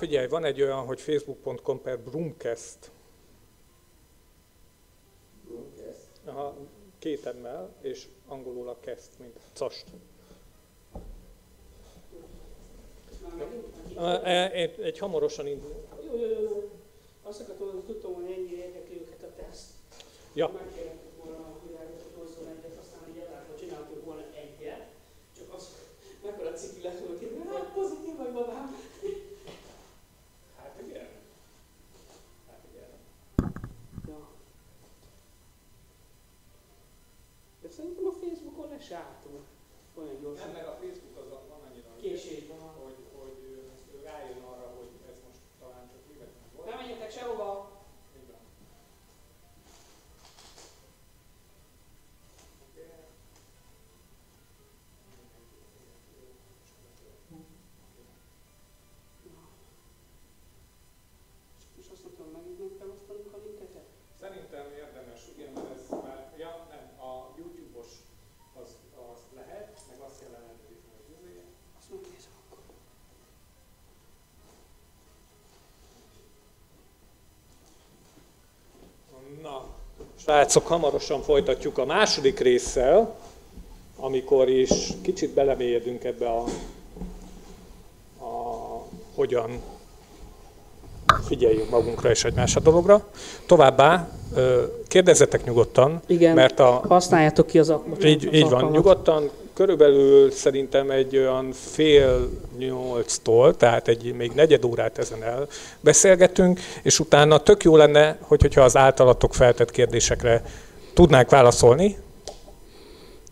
figyelj, van egy olyan, hogy facebook.com per Brumcast. Brumcast. Aha, két emmel, és angolul a cast, mint cast. Egy, egy hamarosan indul. Jó, jó, jó. Azt akartam, hogy tudtam, hogy ennyire érdekli őket a teszt. Ja. Megkérdettük volna a világot, hogy hozzon egyet, aztán így elárva csináltuk volna egyet. Csak az, mekkora ciki lett volna, hogy hát pozitív vagy babám. Hát igen. Hát igen. Ja. De szerintem a Álltunk. Olyan Nem, gyorsan. mert a Facebook az a- van annyira, Késésben van. hogy, hogy ő rájön arra, hogy ez most talán csak véletlen volt. Nem menjetek sehova! Így van. És azt mondtam, megint meg kell osztanunk a linkeket? Szerintem érdemes, igen, mert ez már, ja nem, a YouTube-os az, az lehet, meg azt kell ellenőrizni, hogy izé. Azt megnézem akkor. Na, srácok, hamarosan folytatjuk a második résszel, amikor is kicsit belemélyedünk ebbe a, a hogyan figyeljünk magunkra és egymásra dologra. Továbbá kérdezzetek nyugodtan, Igen, mert a, használjátok ki az ak- így, így van, nyugodtan, körülbelül szerintem egy olyan fél nyolctól, tehát egy még negyed órát ezen el beszélgetünk, és utána tök jó lenne, hogy, hogyha az általatok feltett kérdésekre tudnánk válaszolni,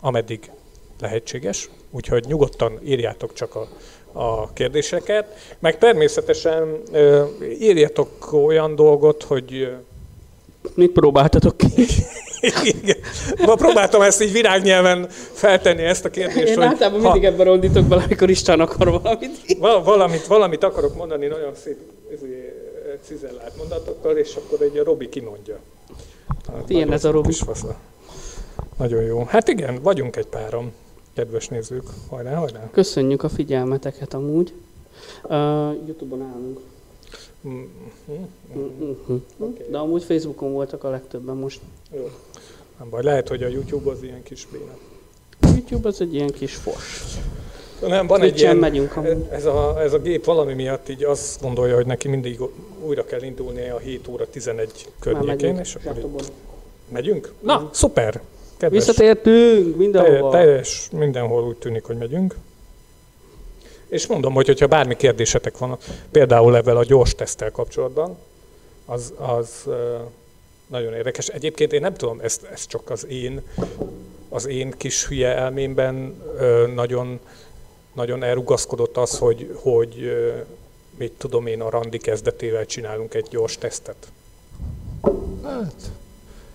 ameddig lehetséges, úgyhogy nyugodtan írjátok csak a, a kérdéseket, meg természetesen írjatok olyan dolgot, hogy Mit próbáltatok ki? igen. Ma próbáltam ezt így virágnyelven feltenni ezt a kérdést, Én hogy általában ha mindig ebben rondítok bele, amikor Isten akar valamit. val- valamit, valamit akarok mondani nagyon szép izé, cizellált mondatokkal, és akkor egy a Robi kimondja. Hát, ilyen ez a Robi. fasza. Nagyon jó. Hát igen, vagyunk egy párom, kedves nézők. Hajrá, hajrá. Köszönjük a figyelmeteket amúgy. Uh, Youtube-on állunk. Mm, mm, mm. Mm-hmm. De amúgy Facebookon voltak a legtöbben most. Jó. Nem baj, lehet, hogy a YouTube az ilyen kis béna. YouTube az egy ilyen kis fos. Nem, van egy Twitch-en ilyen, megyünk amúgy. ez a, ez a gép valami miatt így azt gondolja, hogy neki mindig újra kell indulnia a 7 óra 11 Már környékén, és akkor megyünk? Na, szuper! Kedves, Visszatértünk teljes, mindenhova. teljes, mindenhol úgy tűnik, hogy megyünk. És mondom, hogy hogyha bármi kérdésetek van, például ebben a gyors teszttel kapcsolatban, az, az nagyon érdekes. Egyébként én nem tudom, ez, ez csak az én, az én kis hülye elmémben nagyon, nagyon elrugaszkodott az, hogy, hogy mit tudom én, a randi kezdetével csinálunk egy gyors tesztet. Hát.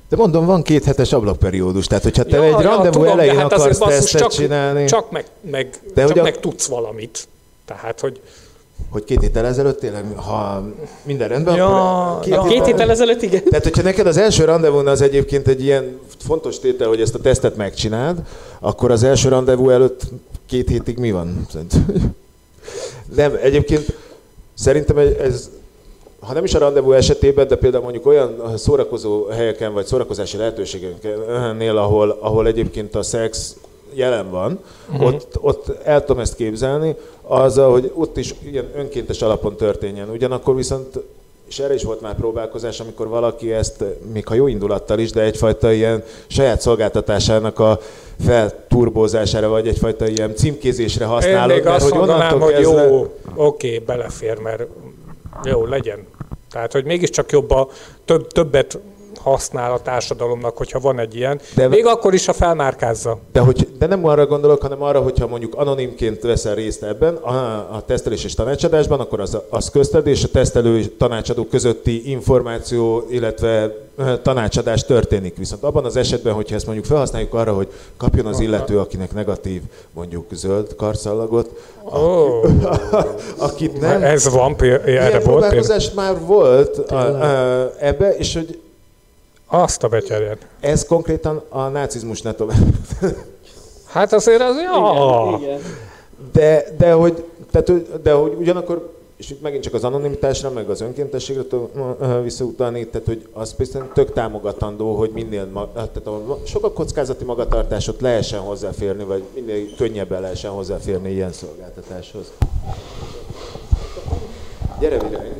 De mondom, van két hetes ablakperiódus, tehát hogyha te Ja, egy ja, rendezvú tudom, elején hát akarsz tesztet csak- csinálni, Csak meg, meg, De csak hogy a- meg tudsz valamit. Tehát, hogy hogy két héttel ezelőtt tényleg, ha minden rendben, Ja, akkor ja. Két héttel ezelőtt igen. Tehát, hogyha neked az első rendezvún az egyébként egy ilyen fontos tétel, hogy ezt a tesztet megcsináld, akkor az első rendezvú előtt két hétig mi van? Nem, egyébként szerintem ez, ha nem is a rendezvú esetében, de például mondjuk olyan szórakozó helyeken, vagy szórakozási lehetőségeknél, ahol, ahol egyébként a szex jelen van, uh-huh. ott, ott el tudom ezt képzelni, az, hogy ott is ilyen önkéntes alapon történjen. Ugyanakkor viszont és erre is volt már próbálkozás, amikor valaki ezt, még ha jó indulattal is, de egyfajta ilyen saját szolgáltatásának a felturbózására, vagy egyfajta ilyen címkézésre Én használod, még azt mondanám, onnantól hogy kezdve- jó, oké, belefér, mert jó, legyen. Tehát, hogy mégiscsak jobb a több, többet használ a társadalomnak, hogyha van egy ilyen. De- még akkor is, ha felmárkázza. De, hogy, de nem arra gondolok, hanem arra, hogyha mondjuk anonimként veszel részt ebben a, a tesztelés és tanácsadásban, akkor az, az közted és a tesztelő és tanácsadó közötti információ, illetve tanácsadás történik. Viszont abban az esetben, hogyha ezt mondjuk felhasználjuk arra, hogy kapjon az illető, akinek negatív mondjuk zöld karszallagot, Ó, akit nem. ez van, erre volt már volt a, a, ebbe, és hogy Azt a betyerjed. ez konkrétan a nácizmus ne tovább. Hát azért az, ja. Igen, igen. De, de, hogy, tehát, de hogy ugyanakkor és itt megint csak az anonimitásra, meg az önkéntességre tudom visszautalni, tehát hogy az biztos tök támogatandó, hogy minél, tehát a sokkal kockázati magatartásot lehessen hozzáférni, vagy minél könnyebben lehessen hozzáférni ilyen szolgáltatáshoz. Gyere, Virály!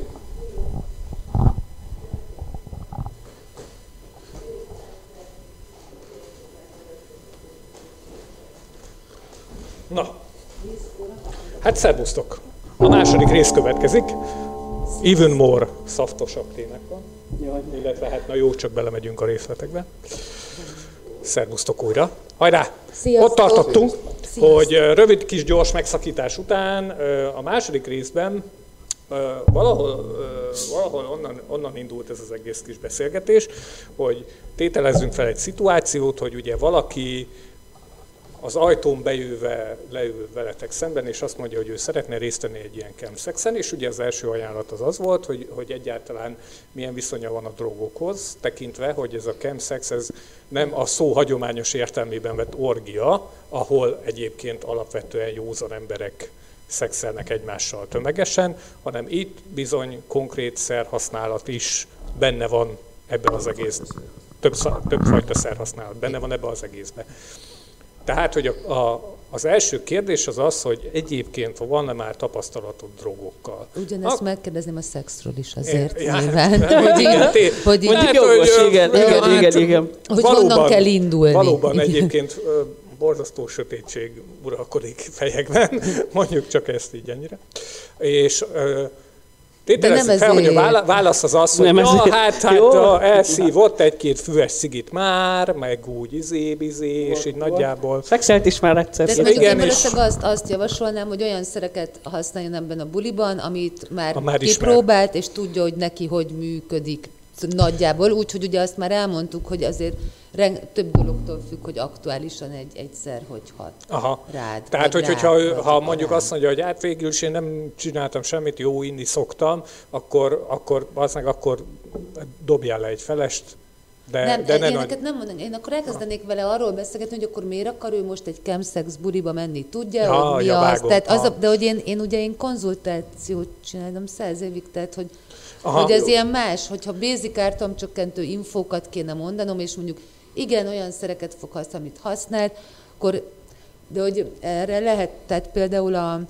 Na, hát szervusztok! A második rész következik. Even more szaftosabb témek van. Illetve hát na jó, csak belemegyünk a részletekbe. Szervusztok újra. Hajrá! Sziasztok. Ott tartottunk, Sziasztok. hogy rövid kis gyors megszakítás után a második részben valahol, valahol onnan, onnan indult ez az egész kis beszélgetés, hogy tételezzünk fel egy szituációt, hogy ugye valaki az ajtón bejöve leül veletek szemben, és azt mondja, hogy ő szeretne részt venni egy ilyen chemsexen, és ugye az első ajánlat az az volt, hogy, hogy egyáltalán milyen viszonya van a drogokhoz, tekintve, hogy ez a chemsex ez nem a szó hagyományos értelmében vett orgia, ahol egyébként alapvetően józan emberek szexelnek egymással tömegesen, hanem itt bizony konkrét szerhasználat is benne van ebben az egész, több, több fajta szerhasználat benne van ebben az egészben. Tehát, hogy a, a, az első kérdés az az, hogy egyébként van-e már tapasztalatod drogokkal? Ugyanezt A- megkérdezem a szexről is azért Ja, nyilván. hát, hogy így, igen, té- hogy így, Hát, Jogos, hogy, igen, ö, igen, hát, igen, igen. hogy honnan kell indulni. Valóban Igen. egyébként borzasztó sötétség uralkodik fejekben, mondjuk csak ezt így ennyire. És ö, tételezzük nem fel, hogy a ezért. vála- válasz az az, hogy Nem ja, ezért. hát, hát Jó. a, elszívott egy-két füves cigit már, meg úgy izé-bizé, és így nagyjából. Szexelt is már egyszer. De Igen, én és- valószínűleg azt, azt javasolnám, hogy olyan szereket használjon ebben a buliban, amit már, már ismer. kipróbált, és tudja, hogy neki hogy működik nagyjából. Úgyhogy ugye azt már elmondtuk, hogy azért reng- több dologtól függ, hogy aktuálisan egy, egyszer hogy hat Aha. rád. Tehát, hogy, rád, hogyha ha mondjuk rád. azt mondja, hogy hát végül is én nem csináltam semmit, jó inni szoktam, akkor, akkor valószínűleg akkor dobjál le egy felest, de, nem, de ne nagy... ilyeneket nem mondom. Én akkor elkezdenék vele arról beszélgetni, hogy akkor miért akar ő most egy chemsex buriba menni, tudja, Ja, hogy mi ja, az. vágom. Tehát az a, de hogy én, én ugye én konzultációt csináltam száz évig, tehát hogy, Aha. hogy ez ilyen más, hogyha basic ártalomcsökkentő infókat kéne mondanom, és mondjuk igen, olyan szereket fog használni, amit használt, akkor, de hogy erre lehet, tehát például a,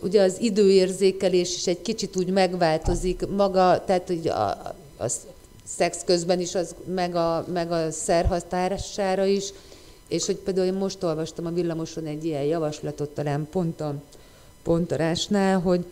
ugye az időérzékelés is egy kicsit úgy megváltozik, maga, tehát hogy a, a szex közben is, az, meg a, meg a szerhasztására is, és hogy például én most olvastam a villamoson egy ilyen javaslatot, talán pont a pontarásnál, hogy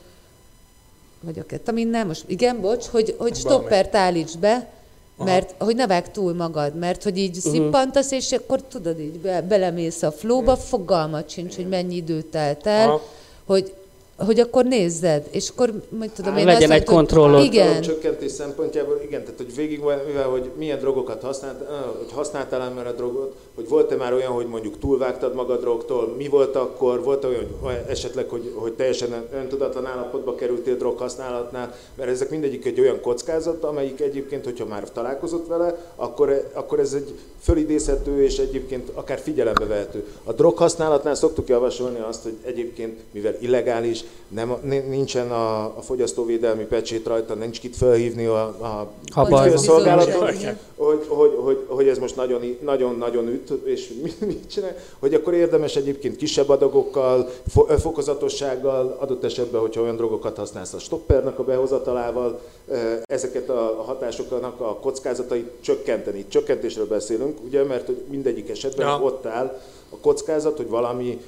vagy a ketaminnál, most igen, bocs, hogy, hogy stoppert állíts be, mert hogy ne vágd túl magad, mert hogy így szippantasz, és akkor tudod, így be, belemész a flóba, fogalmat sincs, hogy mennyi idő telt el, Aha. hogy, hogy akkor nézzed, és akkor, majd tudom, én Legyen azt egy hogy kontrollod. Igen, csökkentés szempontjából, igen, tehát hogy végig, mivel, hogy milyen drogokat használt, hogy használtál már a drogot, hogy volt-e már olyan, hogy mondjuk túlvágtad magad drogtól, mi volt akkor, volt olyan, hogy esetleg, hogy, hogy teljesen öntudatlan állapotba kerültél droghasználatnál, mert ezek mindegyik egy olyan kockázat, amelyik egyébként, hogyha már találkozott vele, akkor, akkor ez egy fölidézhető és egyébként akár figyelembe vehető. A droghasználatnál szoktuk javasolni azt, hogy egyébként, mivel illegális, nem, nincsen a, a fogyasztóvédelmi pecsét rajta, nincs kit felhívni a, a ügyfélszolgálaton, Igen. hogy, hogy, hogy, hogy ez most nagyon, nagyon, nagyon üt, és mi- mit csinál, hogy akkor érdemes egyébként kisebb adagokkal, fo- fokozatossággal, adott esetben, hogyha olyan drogokat használsz a stoppernek a behozatalával, eh, ezeket a hatásoknak a kockázatait csökkenteni. Csökkentésről beszélünk, ugye, mert hogy mindegyik esetben Ja. ott áll a kockázat, hogy valami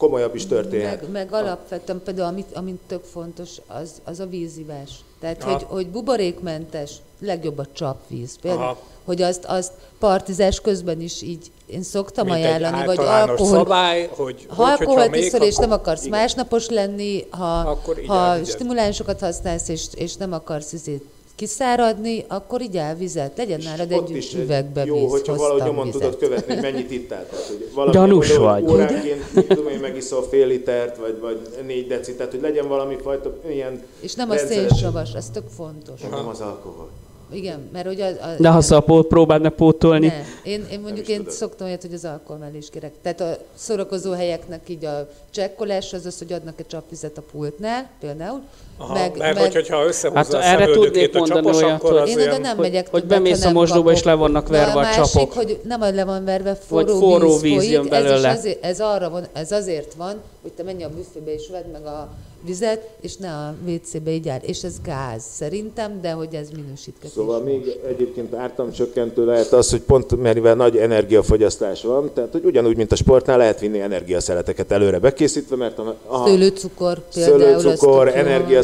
komolyabb is történhet. Meg, meg alapvetően például, amit, amit tök fontos, az, az a vízivás. Tehát, Aha. hogy, hogy buborékmentes, legjobb a csapvíz. Például, Aha. hogy azt, azt partizás közben is így én szoktam mint ajánlani, vagy alkohol, szabály, hogy, ha hogy alkoholt iszol, és nem akarsz igen. másnapos lenni, ha, ha stimulánsokat használsz, és, és nem akarsz izét kiszáradni, akkor így vizet. Legyen nálad egy is üvegbe jó, víz, hogyha valahogy nyomon vizet. tudod követni, hogy mennyit ittál. Tehát, hogy valami, Gyanús vagy. Óránként, mit tudom én, megiszol fél litert, vagy, vagy négy decit, tehát hogy legyen valami fajta ilyen És nem a rendszeres- szénsavas, ez tök fontos. Nem az alkohol. igen, mert hogy az... az De ha szapót próbálna pótolni. Ne. Én, én mondjuk én szoktam olyat, hogy az alkoholmell is kérek. Tehát a szórakozó helyeknek így a csekkolás az az, hogy adnak egy csapvizet a pultnál, például. Aha, meg, mert meg, hogyha összehúzza hát a erre tudnék a mondani csapos, olyat, akkor hogy- az én olyan... nem hogy- megyek hogy bemész a nem mosdóba, és le vannak verve a másik, csapok. hogy nem hogy le van verve, Vagy forró, forró víz, víz jön ez, belőle. is azért, ez, arra van, ez azért van, hogy te menj a büfébe és vedd meg a vizet, és ne a WC-be így áll. És ez gáz szerintem, de hogy ez minősítketés. Szóval még egyébként ártalomcsökkentő lehet az, hogy pont mert mivel nagy energiafogyasztás van, tehát hogy ugyanúgy, mint a sportnál lehet vinni energiaszeleteket előre bekészítve, mert a, a Szőlőcukor például. szőlőcukor, tök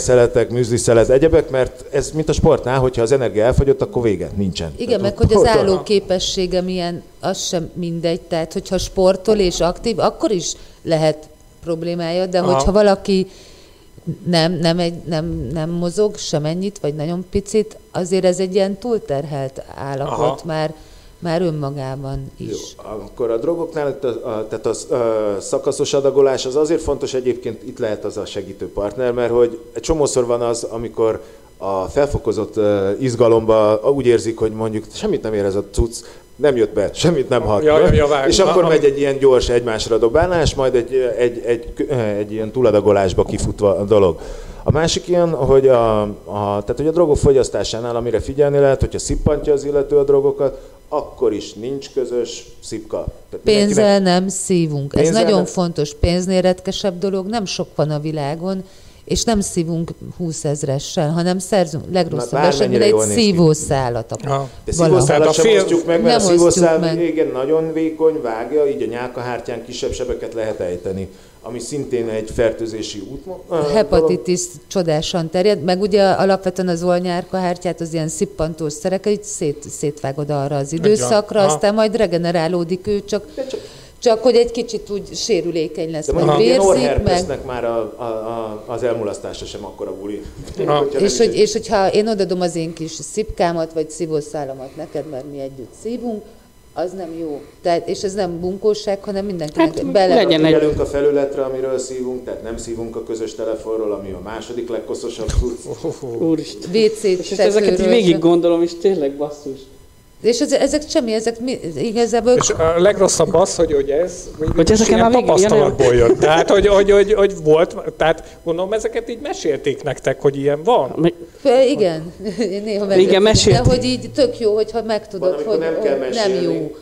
jó. energiaszeletek, műzliszelet, egyebek, mert ez mint a sportnál, hogyha az energia elfogyott, akkor vége, nincsen. Igen, meg Tehát hogy az álló képessége milyen, az sem mindegy. Tehát, hogyha sportol és aktív, akkor is lehet problémája, de Aha. hogyha valaki nem, nem, egy, nem, nem mozog semennyit, vagy nagyon picit, azért ez egy ilyen túlterhelt állapot Aha. már, már önmagában is. Jó, akkor a drogoknál, tehát a, a szakaszos adagolás az azért fontos egyébként, itt lehet az a segítő partner, mert hogy egy csomószor van az, amikor a felfokozott izgalomba úgy érzik, hogy mondjuk semmit nem ér ez a cucc, nem jött be, semmit nem hat. Ja, ja, ja, és akkor Na, megy egy ilyen gyors egymásra dobálás, majd egy, egy, egy, egy ilyen túladagolásba kifutva a dolog. A másik ilyen, hogy a, a, tehát, hogy a drogok fogyasztásánál, amire figyelni lehet, hogyha szippantja az illető a drogokat, akkor is nincs közös szipka. Pénzzel nem szívunk. Ez Pénzzel nagyon nem- fontos. Pénznél retkesebb dolog, nem sok van a világon, és nem szívunk 20 ezressel, hanem szerzünk legrosszabb esetben egy szívószálat. a-. De szívószálat a sem fél- osztjuk meg, mert Nem a szívószál meg. igen, nagyon vékony, vágja, így a nyálkahártyán kisebb sebeket lehet ejteni, ami szintén egy fertőzési út. hepatitis csodásan terjed, meg ugye alapvetően az olnyárkahártyát, az ilyen szippantós szerek, így szét, szétvágod arra az időszakra, aztán majd regenerálódik ő, csak, csak hogy egy kicsit úgy sérülékeny lesz, De meg vérzik, meg... már a, a, a, az elmulasztása sem akkora buli. Nem És, hogy, és hogyha én odadom az én kis szipkámat, vagy szívószálamat neked, mert mi együtt szívunk, az nem jó. Tehát, és ez nem bunkóság, hanem mindenkinek Hát, bele... legyen egy- a felületre, amiről szívunk, tehát nem szívunk a közös telefonról, ami a második legkoszosabb cucc. Úristen. WC És ezeket így végig gondolom, és tényleg basszus. És ez, ezek semmi, ezek mi, igazából... És a legrosszabb az, hogy, hogy ez Hogy is ezeken ilyen tapasztalatból jött. Tehát, hogy, hogy, hogy, hogy, volt, tehát gondolom ezeket így mesélték nektek, hogy ilyen van. Ö, Igen, Én néha Igen, meglepődöm, mesélték. De hogy így tök jó, hogyha Van, megtudod, amikor hogy nem kell mesélni. nem jó.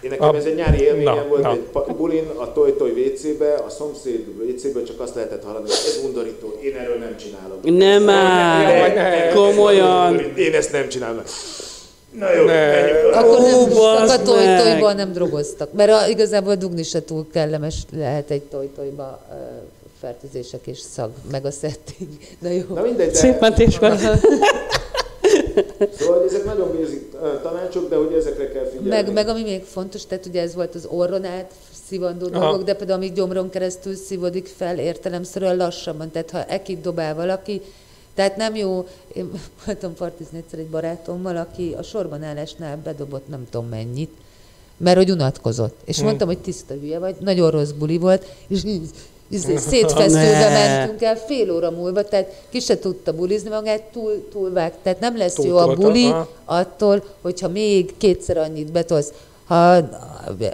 Én nekem A- ez egy nyári élményem Na, volt, na. egy bulin, a Toj-Toj WC-be, a szomszéd WC-be csak azt lehetett hallani, hogy ez undorító, én erről nem csinálom. Nem már, komolyan. Én ezt nem csinálom. Na jó, Ne. menjünk. Akkor nem, Ó, akkor bazd toj, tojban nem drogoztak. Mert a, igazából dugni se túl kellemes lehet egy toj-tojba ö, fertőzések és szag, meg a setting. Na jó. Na mindegy, de, Szép mentés van. szóval ezek nagyon basic tanácsok, de hogy ezekre kell figyelni. Meg, meg ami még fontos, tehát ugye ez volt az orron át szívandó Aha. dolgok, de például amíg gyomron keresztül szívodik fel értelemszerűen lassabban, tehát ha ekit dobál valaki, tehát nem jó, én voltam partizni egyszer egy barátommal, aki a sorban állásnál bedobott nem tudom mennyit, mert hogy unatkozott. És Hmm. mondtam, hogy tiszta hülye vagy, nagyon rossz buli volt, és így, szétfeszülve mentünk el fél óra múlva, tehát ki se tudta bulizni magát, túl, túlvág. Tehát nem lesz jó a buli aha. attól, hogyha még kétszer annyit betolsz. Ha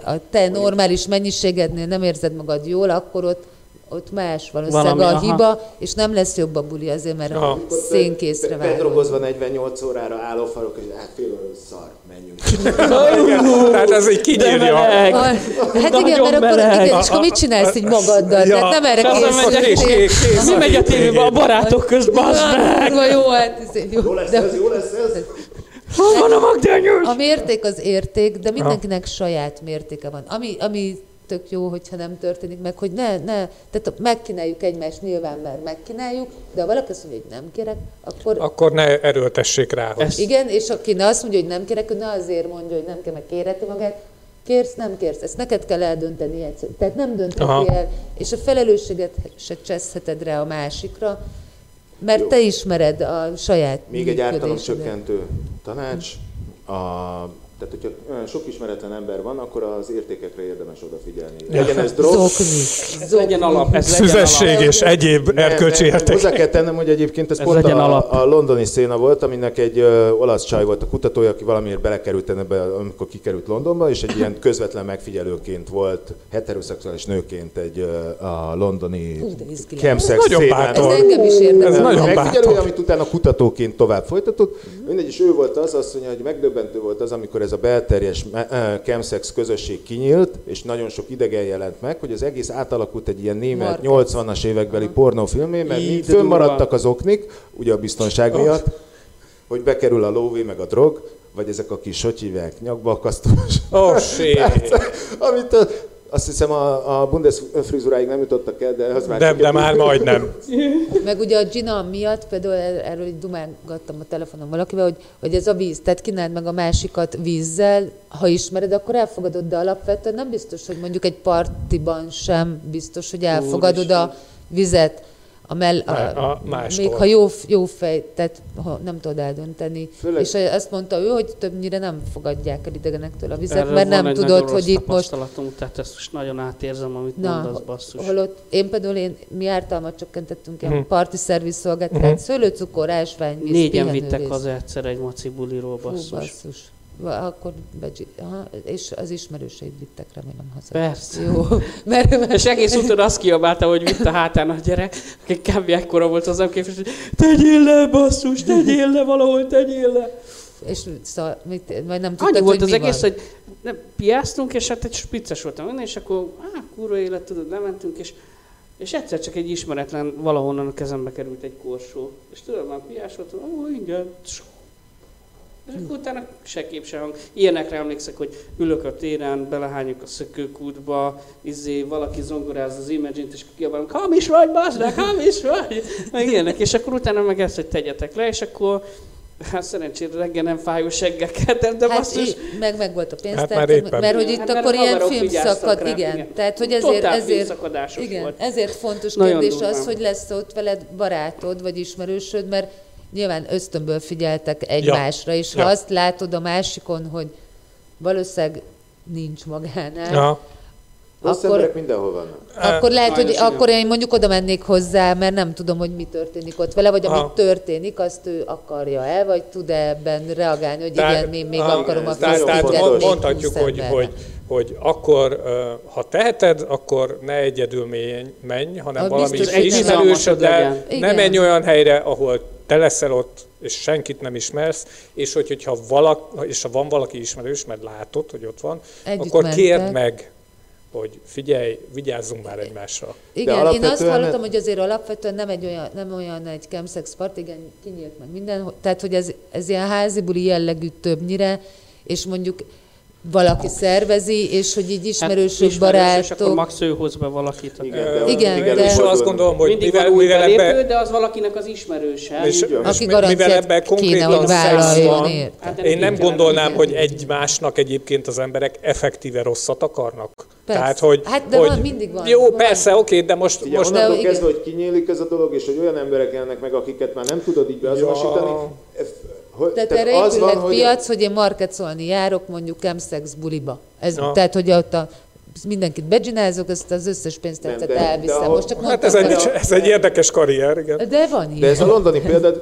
a te normális mennyiségednél nem érzed magad jól, akkor ott, ott más valószínűleg Valami, a aha. hiba, és nem lesz jobb a buli azért, mert Aha. a szénkészre vágod. Bedrogozva 48 órára álló farok, és hát fél szar, menjünk. Tehát ez De kinyírja. Hát igen, mert akkor, igen, és akkor mit csinálsz így magaddal? Ja. Tehát nem erre Persze, megy kész, készültél. kész, kész. Mi megy a tévébe a barátok közt, bazd meg? Jó, hát Jó jó. lesz ez, jó lesz ez? Hol van a magdányos? a mérték az érték, de mindenkinek saját mértéke van. Ami, ami tök jó, hogyha nem történik meg, hogy ne, ne, tehát megkínáljuk egymást nyilván, mert megkínáljuk, de ha valaki azt mondja, hogy nem kérek, akkor Akkor ne erőltessék rá, hogy Ez- igen, és aki ne azt mondja, hogy nem kérek, ő ne azért mondja, hogy nem kér, meg kérheti magát, kérsz, nem kérsz, ezt neked kell eldönteni egyszer. Tehát nem döntheti el, és a felelősséget se cseszheted rá a másikra, mert te ismered a saját Még egy működésedet. ártalomcsökkentő tanács. A, Tehát, hogyha olyan sok ismeretlen ember van, akkor az értékekre érdemes odafigyelni. Legyen ez drog, Zokni. Ez legyen alap, ez legyen Szüzesség alap. és egyéb erkölcsi érték. Hozzá kell tennem, hogy egyébként ez, Ez pont legyen a, alap. a, londoni széna volt, aminek egy ö, olasz csaj volt a kutatója, aki valamiért belekerült ebbe, amikor kikerült Londonba, és egy ilyen közvetlen megfigyelőként volt, heteroszexuális nőként egy ö, a londoni chemsex Ez nagyon szénán. Ez engem is Ez érdekel. nagyon megfigyelője, bátor. amit utána kutatóként tovább folytatott. Mindegy, és ő volt az, azt mondja, hogy megdöbbentő volt az, amikor ez a belterjes eh, chemsex közösség kinyílt, és nagyon sok idegen jelent meg, hogy az egész átalakult egy ilyen német Marketing. 80-as évekbeli pornófilmé, mert Így, fönnmaradtak az oknik, ugye a biztonság miatt, hogy bekerül a lóvé meg a drog, vagy ezek a kis, hogy hívják, nyakba akasztós. Ó, shit. Amit a, azt hiszem a, a Bundesfrizuráig nem jutottak el, de az már De, de már majdnem. Meg ugye a Gina miatt, például er- erről így dumálgattam a telefonon valakivel, hogy, hogy ez a víz, tehát kínáld meg a másikat vízzel, ha ismered, akkor elfogadod, de alapvetően nem biztos, hogy mondjuk egy partiban sem biztos, hogy elfogadod a vizet. A mell, a, A- mástól. még ha jó, jó fej, tehát ha nem tudod eldönteni. Főleg- És azt mondta ő, hogy többnyire nem fogadják el idegenektől a vizet, Erről mert nem tudod, hogy itt most tehát ezt most nagyon átérzem, amit Na, mondasz, basszus. holott én például én, mi ártalmat csökkentettünk ilyen Mhm. parti szerviz szolgáltatást, szőlőcukor, ásványvíz, Négyen vittek haza egyszer egy maci buliról, Fú, basszus. Akkor begyi, aha, és az ismerőseid vittek remélem haza. Persze. Jó, mert, mert És egész úton azt kiabálta, hogy vitt a hátán a gyerek, aki kb. ekkora volt az nem hogy tegyél le, basszus, tegyél le, valahol tegyél le. és szóval, mit, majd nem tudtad, Annyi volt hogy az mi egész, van. hogy nem, piáztunk, és hát egy spicces voltam minden, és akkor, á, kurva élet, tudod, lementünk, és és egyszer csak egy ismeretlen valahonnan a kezembe került egy korsó. És tudod, már piás voltam, ó, ingyen. És akkor utána se kép, se hang. Ilyenekre emlékszek, hogy ülök a téren, belehányok a szökőkútba, izé, valaki zongoráz az Imagine-t, és kiabálunk, hamis vagy, bazd meg, hamis vagy! Meg ilyenek. És akkor utána meg ezt, hogy tegyetek le, és akkor Hát szerencsére reggel nem fájó seggel keltem, de Hát basszus, í- meg, meg volt a pénztár, már éppen. mert hogy itt Hát mert akkor a ilyen filmszakad, rá, igen. igen. Tehát, hogy ezért, Totál ezért, igen, volt. ezért fontos Nagyon kérdés durván. az, hogy lesz ott veled barátod, vagy ismerősöd, mert nyilván ösztönből figyeltek egymásra, és ha Ja. azt látod a másikon, hogy valószínűleg nincs magánál, Ja. Rossz akkor- mindenhol vannak. akkor lehet, hogy igen. akkor én mondjuk oda mennék hozzá, mert nem tudom, hogy mi történik ott vele, vagy ami Aha. történik, azt ő akarja el, vagy tud -e ebben reagálni, hogy igen, én még ah, akarom a tehát, tehát mondhatjuk, 20 hogy, hogy, hogy akkor, ha teheted, akkor ne egyedül menj, hanem Ah, valami ismerősöddel, legyen. ne menj olyan helyre, ahol te leszel ott, és senkit nem ismersz, és hogy, hogyha valak, és ha van valaki ismerős, mert látod, hogy ott van, Együtt akkor mentek. kérd meg, hogy figyelj, vigyázzunk már egymásra. Igen, én azt alapvetően- hallottam, hogy azért alapvetően nem egy olyan, nem olyan egy chemsex part, igen, kinyílt meg minden, tehát hogy ez, ez ilyen házi buli jellegű többnyire, és mondjuk valaki szervezi, és hogy így ismerősök, Hát, ismerős, és akkor barátok. max ő hoz be valakit. aki- Igen, de Igen, mindig de- És azt gondolom, hogy Mindig mivel, mivel belépő, ebbe, de az valakinek az ismerőse. és, Aki mi- mivel kéne, konkrétan vállaljon, van? Hát, Én nem gondolnám, igen. hogy egymásnak egyébként az emberek effektíve rosszat akarnak. Persze. Tehát, hogy, Hát, de hogy van, mindig van. Jó, Van. persze, oké, de most, Ugye most onnantól kezdve, igen. hogy kinyílik ez a dolog, és hogy olyan emberek jelennek meg, akiket már nem tudod így beazonosítani. Hogy- Tehát tehát erre az van, épülhet hogy piac, hogy én markecolni járok mondjuk chemsex buliba. Ez, Ja. Tehát, hogy ott a, mindenkit becsinálzok, azt az összes pénztárcát Nem, de- de elviszem. ahol- Most csak hát ez egy, ez egy érdekes karrier, igen. De van De ilyen. ez a londoni példa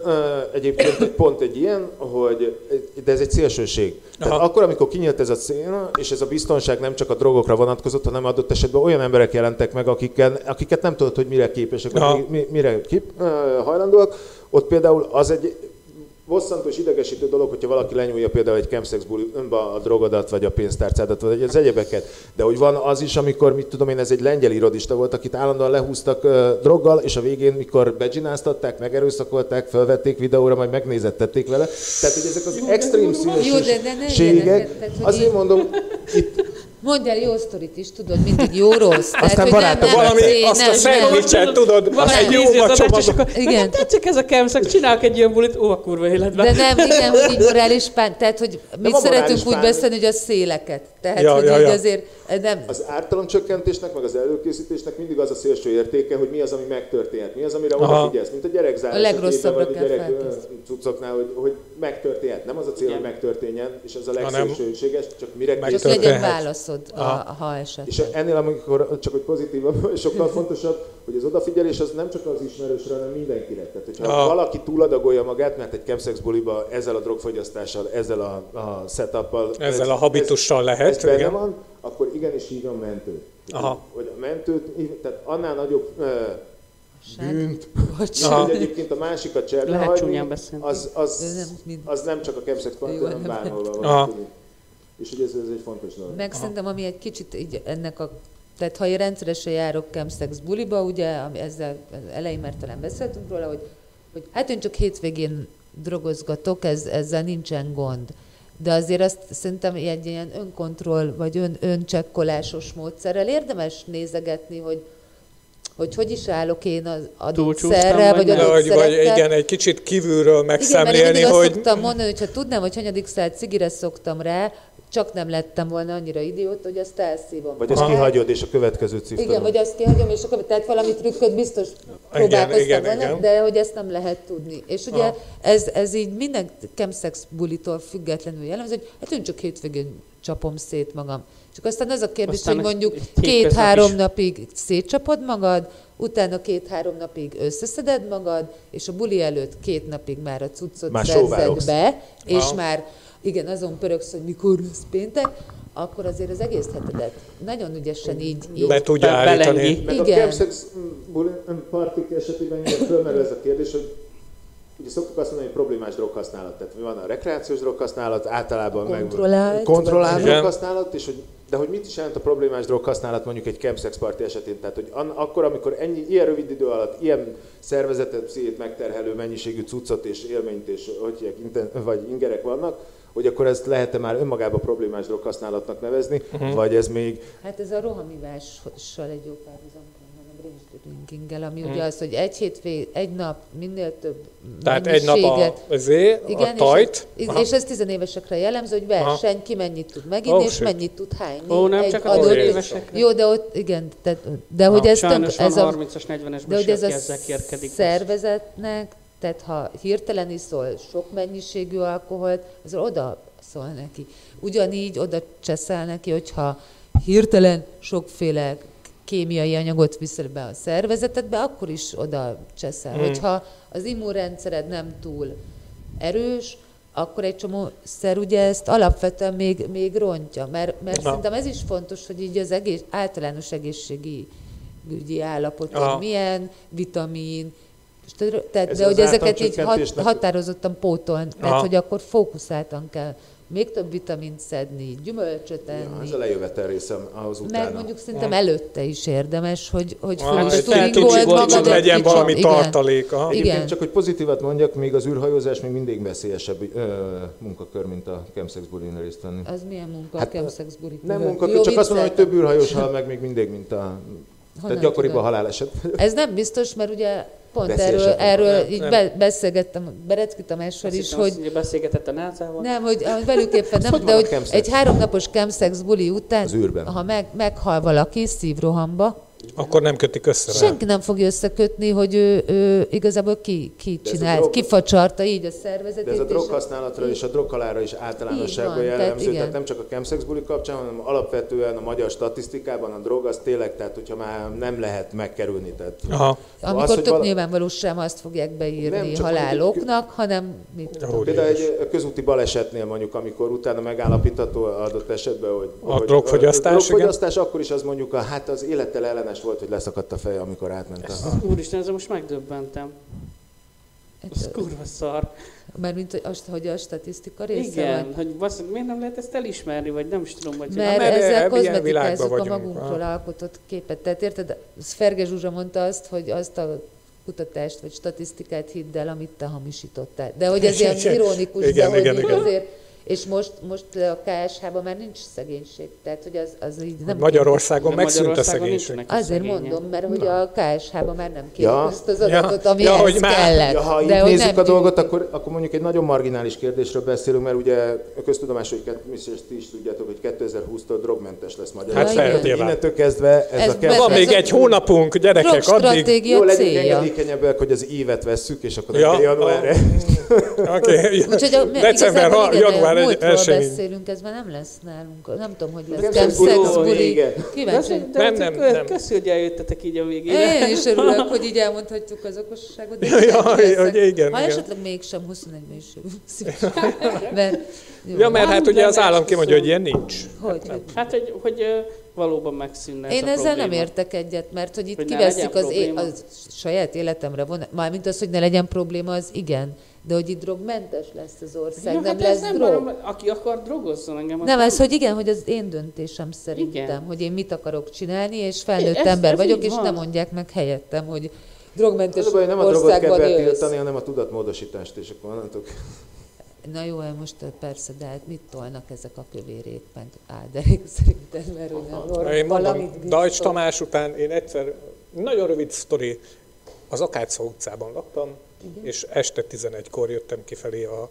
egyébként egy pont egy ilyen, hogy de ez egy szélsőség. Tehát Aha. akkor, amikor kinyílt ez a széna, és ez a biztonság nem csak a drogokra vonatkozott, hanem adott esetben olyan emberek jelentek meg, akikkel, akiket nem tudod, hogy mire képesek, mi, mire kép, hajlandóak. Ott például az egy bosszantó és idegesítő dolog, hogyha valaki lenyúlja például egy chemsex buliba a drogodat, vagy a pénztárcádat, vagy az egyebeket. De hogy van az is, amikor, mit tudom én, ez egy lengyel irodista volt, akit állandóan lehúztak uh, droggal, és a végén, mikor becsináztatták, megerőszakolták, felvették videóra, majd megnézettették vele. Tehát, hogy ezek az extrém szélsőségek, azért mondom, itt Mondjál jó sztorit is, tudod, mindig jó rossz. Aztán hogy barátom, Valami, azt a szendvicset tudod, az egy jó akkor Igen. tetszik ez a kemszak, csinálok egy ilyen bulit, ó, a kurva életben. De nem, igen, hogy így morális pán, tehát hogy morális szeretünk úgy beszélni, hogy a széleket. Tehát, Ja, hogy ja, így ja. azért nem, Az ártalomcsökkentésnek, meg az előkészítésnek mindig az a szélső értéke, hogy mi az, ami megtörténhet, mi az, amire Aha. odafigyelsz, mint a gyerekzár A legrosszabbra vagy a kell gyerek cuccoknál, hogy, hogy megtörténhet. Nem az a cél, hogy megtörténjen, és az a legszélsőséges, csak mire csak legyen történhet. Válaszod, a, Aha. ha esetleg. És ennél, amikor csak hogy pozitívabb, sokkal fontosabb, hogy az odafigyelés az nem csak az ismerősre, hanem mindenkire. Tehát, hogyha Ah. valaki túladagolja magát, mert egy chemsex buliba ezzel a drogfogyasztással, ezzel a, a setuppal, Ezzel ez- a habitussal ez, lehet, ez igen. van, akkor igenis hívjon mentőt. Aha. Hogy a mentőt, tehát annál nagyobb uh, bűnt. Aha. hogy egyébként a másikat cserbe hagyni, az, az, az nem csak a Jó, hanem nem. bárhol van. Aha. És hogy ez, ez egy fontos dolog. Meg szerintem, ami egy kicsit így ennek a tehát ha én rendszeresen járok chemsex buliba, ugye, ami ezzel elején már talán beszéltünk róla, hogy, hogy hát én csak hétvégén drogozgatok, ez, ezzel nincsen gond. De azért azt szerintem egy ilyen önkontroll, vagy ön, öncsekkolásos módszerrel érdemes nézegetni, hogy hogy hogy is állok én az adott Túlcsúsztam, szerrel, vagy vagy hogy, vagy szerekkel. igen, egy kicsit kívülről Igen, mert én megszemlélni, hogy szoktam mondani, hogy ha tudnám, hogy hanyadik szállt cigire szoktam rá, csak nem lettem volna annyira idiót, hogy azt elszívom. Vagy ezt Aha. kihagyod, és a következő cifra. Igen, vagy azt kihagyom, és akkor, tehát valami trükköt biztos próbálkoztam igen, volna, igen. de hogy ezt nem lehet tudni. És ugye Aha. ez, ez így minden chemsex bulitól függetlenül jellemző, hogy hát én csak hétvégén csapom szét magam. Csak aztán az a kérdés, Aztán hogy mondjuk két-három napig szétcsapod magad, utána két-három napig összeszeded magad, és a buli előtt két napig már a cuccot Már be, és Aha. már igen, azon pöröksz, hogy mikor lesz péntek, akkor azért az egész hetedet nagyon ügyesen így, így be tudja Be- állítani. belengi. Meg a Igen. chemsex partik esetében fölmerül ez a kérdés, hogy ugye szoktuk azt mondani, hogy problémás droghasználat. Tehát van a rekreációs droghasználat, általában Kontrollált, meg kontrollált droghasználat, és hogy de hogy mit is jelent a problémás droghasználat mondjuk egy chemsex party esetén? Tehát, hogy an, akkor, amikor ennyi, ilyen rövid idő alatt ilyen szervezetet, pszichét megterhelő mennyiségű cuccot és élményt és hogy hívják, vagy ingerek vannak, hogy akkor ezt lehet-e már önmagában problémás droghasználatnak nevezni, uh-huh. vagy ez még Hát ez a rohamivással egy jó párhuzam, hanem binge drinkinggel, ami ugye az, hogy egy hétvég, egy nap minél több Tehát egy nap a, mennyiséget- azért, a igen, tajt, és, Aha. és ez tizenévesekre jellemző, hogy verseny, ki mennyit tud meginni, Oh, és shit. mennyit tud hányni. Ó, nem egy csak adott- évesekre. Jó, de ott, igen, de, de hogy ez, tök, ez a 30-as, 40-es De hogy ez a szervezetnek, tehát ha hirtelen iszol sok mennyiségű alkoholt, az oda szól neki. Ugyanígy oda cseszel neki, hogyha hirtelen sokféle kémiai anyagot viszel be a szervezetedbe, akkor is oda cseszel. Mm. Hogyha az immunrendszered nem túl erős, akkor egy csomó szer ugye ezt alapvetően még, még rontja, mert, mert Na. szerintem ez is fontos, hogy így az egész, általános egészségi ügyi állapot, milyen vitamin, és tehát, tehát, Ez de az hogy ezeket így hat, határozottan pótolni, tehát Aha. hogy akkor fókuszáltan kell még több vitamint szedni, gyümölcsöt ja, enni, ez a lejövetel részem ahhoz utána. meg mondjuk szerintem előtte is érdemes, hogy, hogy Ah, föl is egy fel turingold kicsit magad. egy legyen kicsit, valami igen. tartalék. Aha. Igen. Egyébként csak hogy pozitívat mondjak, még az űrhajózás még mindig veszélyesebb ö, munkakör, mint a chemsex bulin részt venni. Az milyen munka Hát, a chemsex burik? Nem munkakör, csak azt mondom, hogy több űrhajós hal meg még mindig, mint a... tehát gyakoribb a haláleset. Ez nem biztos, mert ugye pont erről, erről Nem, így nem. be, beszélgettem Berecki Tamással is, hogy hogy beszélgetett a NASA-val. nem, hogy hogy velük éppen nem, de hogy egy háromnapos chemsex buli után, ha meg, meghal valaki szívrohamba, Akkor nem kötik össze senki nem fogja összekötni, hogy ő, ő igazából ki, ki csinált, drog- kifacsarta így a szervezetét. De ez a droghasználatra és a droghalára is általánosságban van, tehát jellemző, igen. tehát nem csak a chemsex buli kapcsán, hanem alapvetően a magyar statisztikában a drog az tényleg, tehát hogyha már nem lehet megkerülni. Tehát Aha. Amikor az, tök vala- nyilvánvaló sem azt fogják beírni Nem, haláloknak, hanem mit. Például egy közúti balesetnél mondjuk, amikor utána megállapítható adott esetben, hogy A hogy drogfogyasztás, a drogfogyasztás akkor is az mondjuk, a, hát az élettel ellenes volt, hogy leszakadt a feje, amikor átment a... Úristen, ezzel most megdöbbentem. Hát, kurva szar. Mert mint hogy a, hogy a statisztika része Igen, van. hogy basszus, miért nem lehet ezt elismerni, vagy nem is tudom, hogy... Mert, mert ezzel világban a magunkról alkotott képet. Tehát érted, Ferge Zsuzsa mondta azt, hogy azt a kutatást vagy statisztikát hidd el, amit te hamisítottál. De hogy ez ilyen ironikus, Igen, de hogy igen, így igen. azért És most, most a KSH-ban már nincs szegénység. Tehát, hogy az, az így nem Magyarországon De megszűnt a Magyarországon szegénység. nincsenek Azért szegények. mondom, mert hogy a KSH-ban már nem kérik Ja. azt az Ja. adatot, ami Ja, hogy már- kellett. Ja, ha így De nézzük nem a dolgot, akkor, akkor mondjuk egy nagyon marginális kérdésről beszélünk, mert ugye a köztudomás, hogy ti is tudjátok, hogy 2020-tól drogmentes lesz Hát Magyarország. nyilván. Innentől kezdve ez, Ez a kettő... Van ez még a egy hónapunk, gyerekek, addig... Jó, legyünk engedékenyebbek, hogy az évet vesszük, és akkor Ja, ja, januárra. Oké, a, december, január a egy- elsőjén. beszélünk, ez már nem lesz nálunk. Nem tudom, hogy lesz. Nem Nem szex, buli, Kíváncsi. Nem, nem, nem. Köszi, hogy eljöttetek így a végére. Én is örülök, hogy így elmondhatjuk az okosságot. De Ja, hogy igen, Ha igen. esetleg mégsem 21-ben is. Mert, jó. Ja, mert hát ugye az állam kimondja, hogy ilyen nincs. hogy, hogy Hát, hogy, hogy valóban megszűnne ez Én a ezzel probléma. nem értek egyet, mert hogy itt Hogy kiveszik az, é- az saját életemre von, mármint az, hogy ne legyen probléma, az igen. De hogy itt drogmentes lesz az ország, Ja, nem hát lesz ez nem drog. baj, aki akar drogozzon engem. Nem, ez, hogy igen, hogy az én döntésem szerintem, Igen. hogy én mit akarok csinálni, és felnőtt Ez- ember ez vagyok, és van. nem mondják meg helyettem, hogy drogmentes Az baj, nem a drogot kell betiltani, hanem a tudatmódosítást, és akkor onnantól Na jó, hát most persze, de hát mit tolnak ezek a kövérék, meg áderék szerinted, mert nem Én valamit mondom. Dajcs Tamás után én egyszer, nagyon rövid sztori, az Akácszó utcában laktam, és este 11-kor jöttem kifelé a,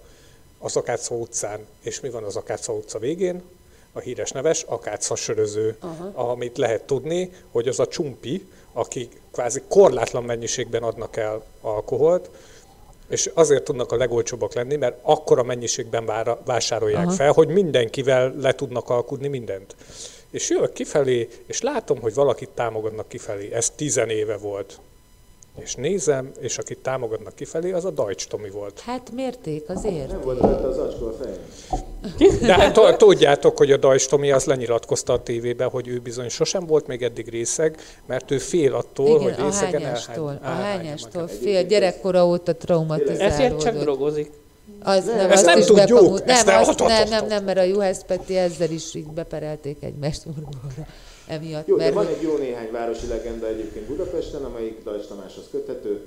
az Akácszó utcán. És mi van az Akácszó utca végén? A híres neves Akácsa söröző, Aha. amit lehet tudni, hogy az a csumpi, akik kvázi korlátlan mennyiségben adnak el alkoholt, és azért tudnak a legolcsóbbak lenni, mert akkora mennyiségben vára, vásárolják Aha. fel, hogy mindenkivel le tudnak alkudni mindent. És jövök kifelé, és látom, hogy valakit támogatnak kifelé. Ez tizenéve volt. És nézem, és akit támogatnak kifelé, az a Deutsch Tomi volt. Hát mérték azért. nem volt rajta az acskó a fején. De hát tu- tudjátok, hogy a Deutsch Tomi az lenyilatkozta a tévében, hogy ő bizony sosem volt még eddig részeg, mert ő fél attól, Igen, hogy a részegen hányástól. A elhány- hányástól elhányja fél gyerekkora óta Ezért csak traumatizálódott. drogozik. Az nem, Ezt nem tudjuk. bepamut- Ezt Nem, ne- azt, ott, ott, nem, ott, nem, nem, mert a Juhász Peti ezzel is így beperelték egymást orvóra. Emiatt, Jó, de mert van hogy- egy jó néhány városi legenda egyébként Budapesten, amelyik Dajcs Tamáshoz köthető.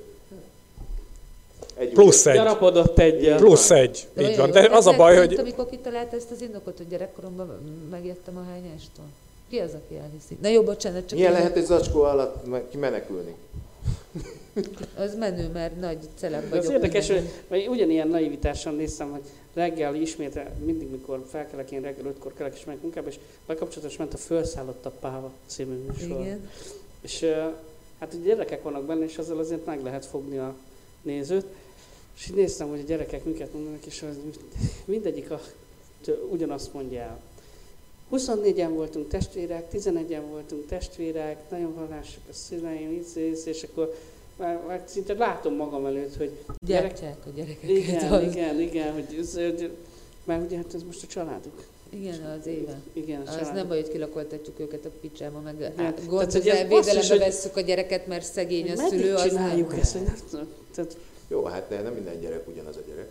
Egy Plusz egy. Gyarapodott egyel. Plusz egy. De Így van. jó. De az a baj, hogy Amikor kitalált ezt az indokot, hogy gyerekkoromban megjettem a hányástól. Ki az, aki elhiszi? Na jó, bocsánat, csak Milyen én- lehet egy zacskó alatt me- kimenekülni? az menő, mert nagy celeb De vagyok. az érdekes, hogy vagy ugyanilyen naivitásan néztem, hogy reggel ismét, mindig mikor felkelek, én reggel ötkor kelek és megyek munkába, és bekapcsolatos ment a Fölszállott a Páva című műsor. Igen. És hát ugye gyerekek vannak benne, és azzal azért meg lehet fogni a nézőt. És így néztem, hogy a gyerekek miket mondanak, és az, mindegyik a, ugyanazt mondja el. 24-en voltunk testvérek, 11-en voltunk testvérek, nagyon vallássuk a szüleim, így, így, és akkor már, már szinte látom magam előtt, hogy gyerek, Gyertyák a gyerekeket. igen, az, igen, igen, hogy ez, hogy- mert ugye hát ez most a családuk. igen, az éve. Igen, a Az családuk. nem baj, hogy kilakoltatjuk őket a picsába, meg hát, Tehát, gond, hogy hogy ez basszus, védelembe vesszük a gyereket, mert szegény a szülő, az csináljuk nem. ezt, hogy nem tudom. Tehát, Jó, hát de nem minden gyerek ugyanaz a gyerek.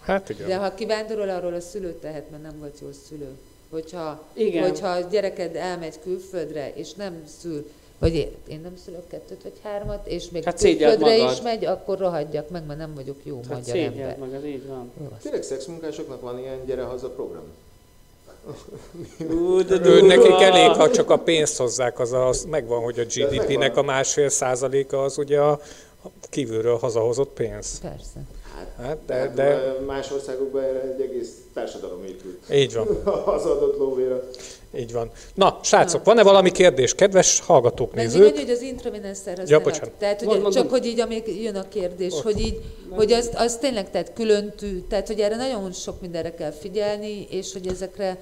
hát igen. De ha kivándorol, arról a szülő tehet, mert nem volt jó szülő. Hogyha, Igen. hogyha a gyereked elmegy külföldre, és nem szül, vagy én, nem szülök kettőt vagy hármat, és még Hát külföldre magad. is megy, akkor rohadjak meg, mert nem vagyok jó tehát magyar ember. az így van. Tényleg szexmunkásoknak van ilyen gyere haza program? Ú, de Ő, nekik elég, ha csak a pénzt hozzák, az, az megvan, hogy a GDP-nek a másfél százaléka az ugye a kívülről hazahozott pénz. Persze. Hát, de, Hát, de Más országokban erre egy egész társadalom épült. így van, Az adott lóvéra. Így van. Na, srácok, van-e valami kérdés? Kedves hallgatók, még nézők? annyi, hogy az intravenenszer az Ja, nem bocsánat. Tehát ugye, mond, csak mond. hogy így, amíg jön a kérdés, Ott. hogy így, hogy az, az tényleg tehát külön tű, tehát hogy erre nagyon sok mindenre kell figyelni, és hogy ezekre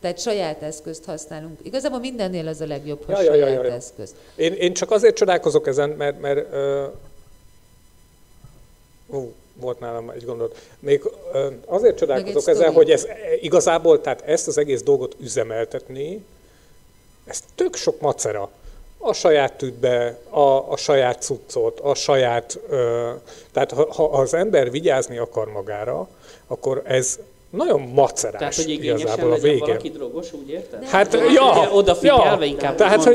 tehát saját eszközt használunk. Igazából mindennél az a legjobb, hogy Ja, ja, ja, saját ja, ja. eszköz. Én, én csak azért csodálkozok ezen, mert, mert ú, volt nálam egy gondolat. Még azért csodálkozok ezen, hogy ez igazából, tehát ezt az egész dolgot üzemeltetni, ez tök sok macera. A saját tüdbe, a, a saját cuccot, a saját... Ö, tehát ha, ha az ember vigyázni akar magára, akkor ez nagyon macerás Tehát, hogy igazából a végén. valaki drogos, úgy érted? Hát, Nem. ja, Odafigyelve ja, inkább Tehát, hogy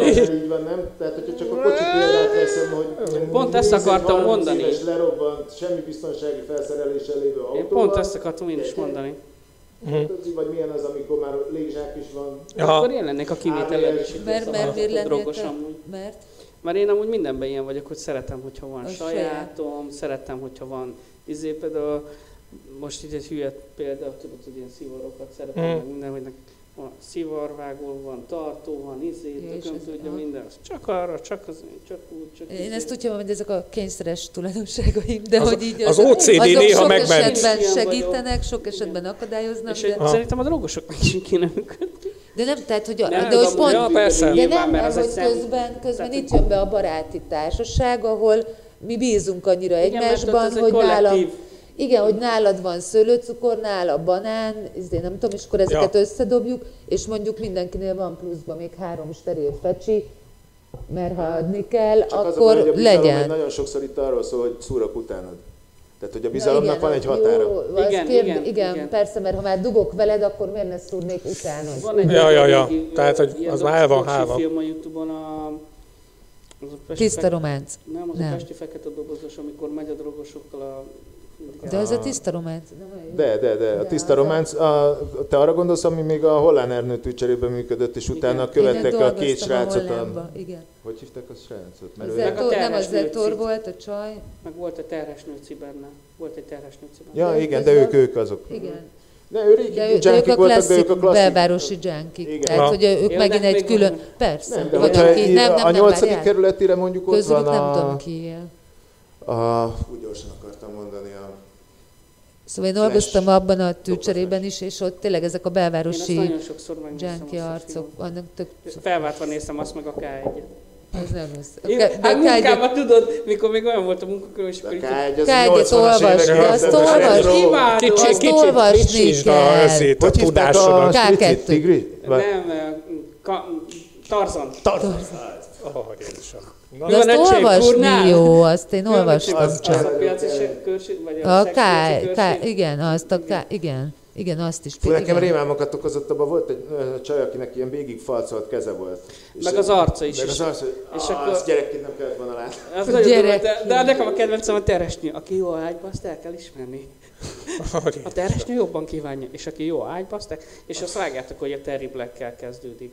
nem? Tehát, hogyha csak a kocsi veszem, hogy Pont ezt akartam 30 mondani. éves lerobbant, semmi biztonsági felszereléssel lévő autóval. Én pont ezt akartam én is mondani. Vagy milyen az, amikor már légzsák is van? Ja. Akkor én lennék a kivétel erősítő Mert, mert miért lennél. Mert? Mert én amúgy mindenben ilyen vagyok, hogy szeretem, hogyha van A sajátom, szeretem, hogyha van izé, például most így egy hülye példa, tudod, hogy ilyen szivarokat szeretem, Mm. minden, hogy van szivarvágó, van tartó, van izé, tököm ez- tudja minden, az csak arra, csak az, csak úgy, csak Én izé. ezt úgy hogy ezek a kényszeres tulajdonságaim, de Az- hogy így az azok- OCD azok néha sok megment. esetben segítenek, sok esetben akadályoznak, És de, egy, szerintem a drogosoknak is kéne működni. de nem, tehát, hogy, a, Nem, de hogy pont, ja, persze. de nem, mert mert az hogy közben, közben itt jön be a baráti társaság, ahol mi bízunk annyira Igen, egymásban, hogy nálam, kollektív. Igen, hogy nálad van szőlőcukor, nála banán, izé, nem tudom, és akkor ezeket Ja. összedobjuk, és mondjuk mindenkinél van pluszban még három steril fecsi, mert ha adni kell, Csak az a akkor baj, hogy a bizalom legyen. egy nagyon sokszor itt arról szól, hogy szúrok utánad. Tehát, hogy a bizalomnak Na igen, van egy az határa. Jó, Igen, igen, kérd, igen, igen, igen, persze, mert ha már dugok veled, akkor miért ne szúrnék? Van egy Ja, ja, ja. régi, Tehát, hogy az már el van hálva. film a Youtube-on a... Az a Pesti Tiszta románc. Nem, az Nem. a Pesti Fekete Dobozos, amikor megy a drogosokkal a... De az a tiszta románc. Nem? De, de, de. A tiszta a- románc, a, te arra gondolsz, ami még a Hollán Ernő tűcserében működött, és utána Igen. követtek Én a két srácot. A, Igen. hogy hívták a srácot? Mert Meg a Zetor, nem az Zetor volt, a csaj. Meg volt egy terhes nőci benne. Volt egy terhes nőci benne. ja, de igen, ők de ők, ők azok. Igen. De ő régi De, ő, de ők a voltak, de ők klasszik, a klasszik. belvárosi junkik. Igen. Tehát, hogy ők Ja, megint egy külön... van- Persze. Nem, de vagy aki, nem, nem, a nem, nyolcadik várjál. kerületire mondjuk ott van nem a... tudom ki él. A úgy gyorsan akartam mondani a... Szóval én dolgoztam abban a tűcserében is, és ott tényleg ezek a belvárosi a arcok vannak tök... Felváltva néztem azt meg a K1-et. Ez nem rossz. A Én, K- de hát a K1-et munkában tudod, mikor még olyan volt a munkakörül, és akkor így- K1, az K1-et 80-as évek olvasni, azt. Imádom. Kicsit, Azt kicsit olvasni kell. ezét, a Hogy hívták a tudásodat. K2. Stricit Tigri? Vagy- Nem, ka, Tarzan. Oh, Jézusom. Na, van, azt olvasni kurnál? jó, azt én olvastam az, az a csak. piaci se- körség, vagy A K, körség? igen, azt a K, igen, igen, azt is. Fú, nekem igen. rémálmokat okozott, abban volt egy csaj, akinek ilyen végig falcolt keze volt. És Meg az arca is. Meg is. az arca, És akkor- akkor... gyerekként nem kellett volna látni. Az nagyon durva, de, de nekem a kedvencem a teresnyő. Aki jó ágyba, azt el kell ismerni. A teresnyő jobban kívánja, és aki jó ágyba, azt el... És azt vágjátok, hogy a Terry Black-kel kezdődik.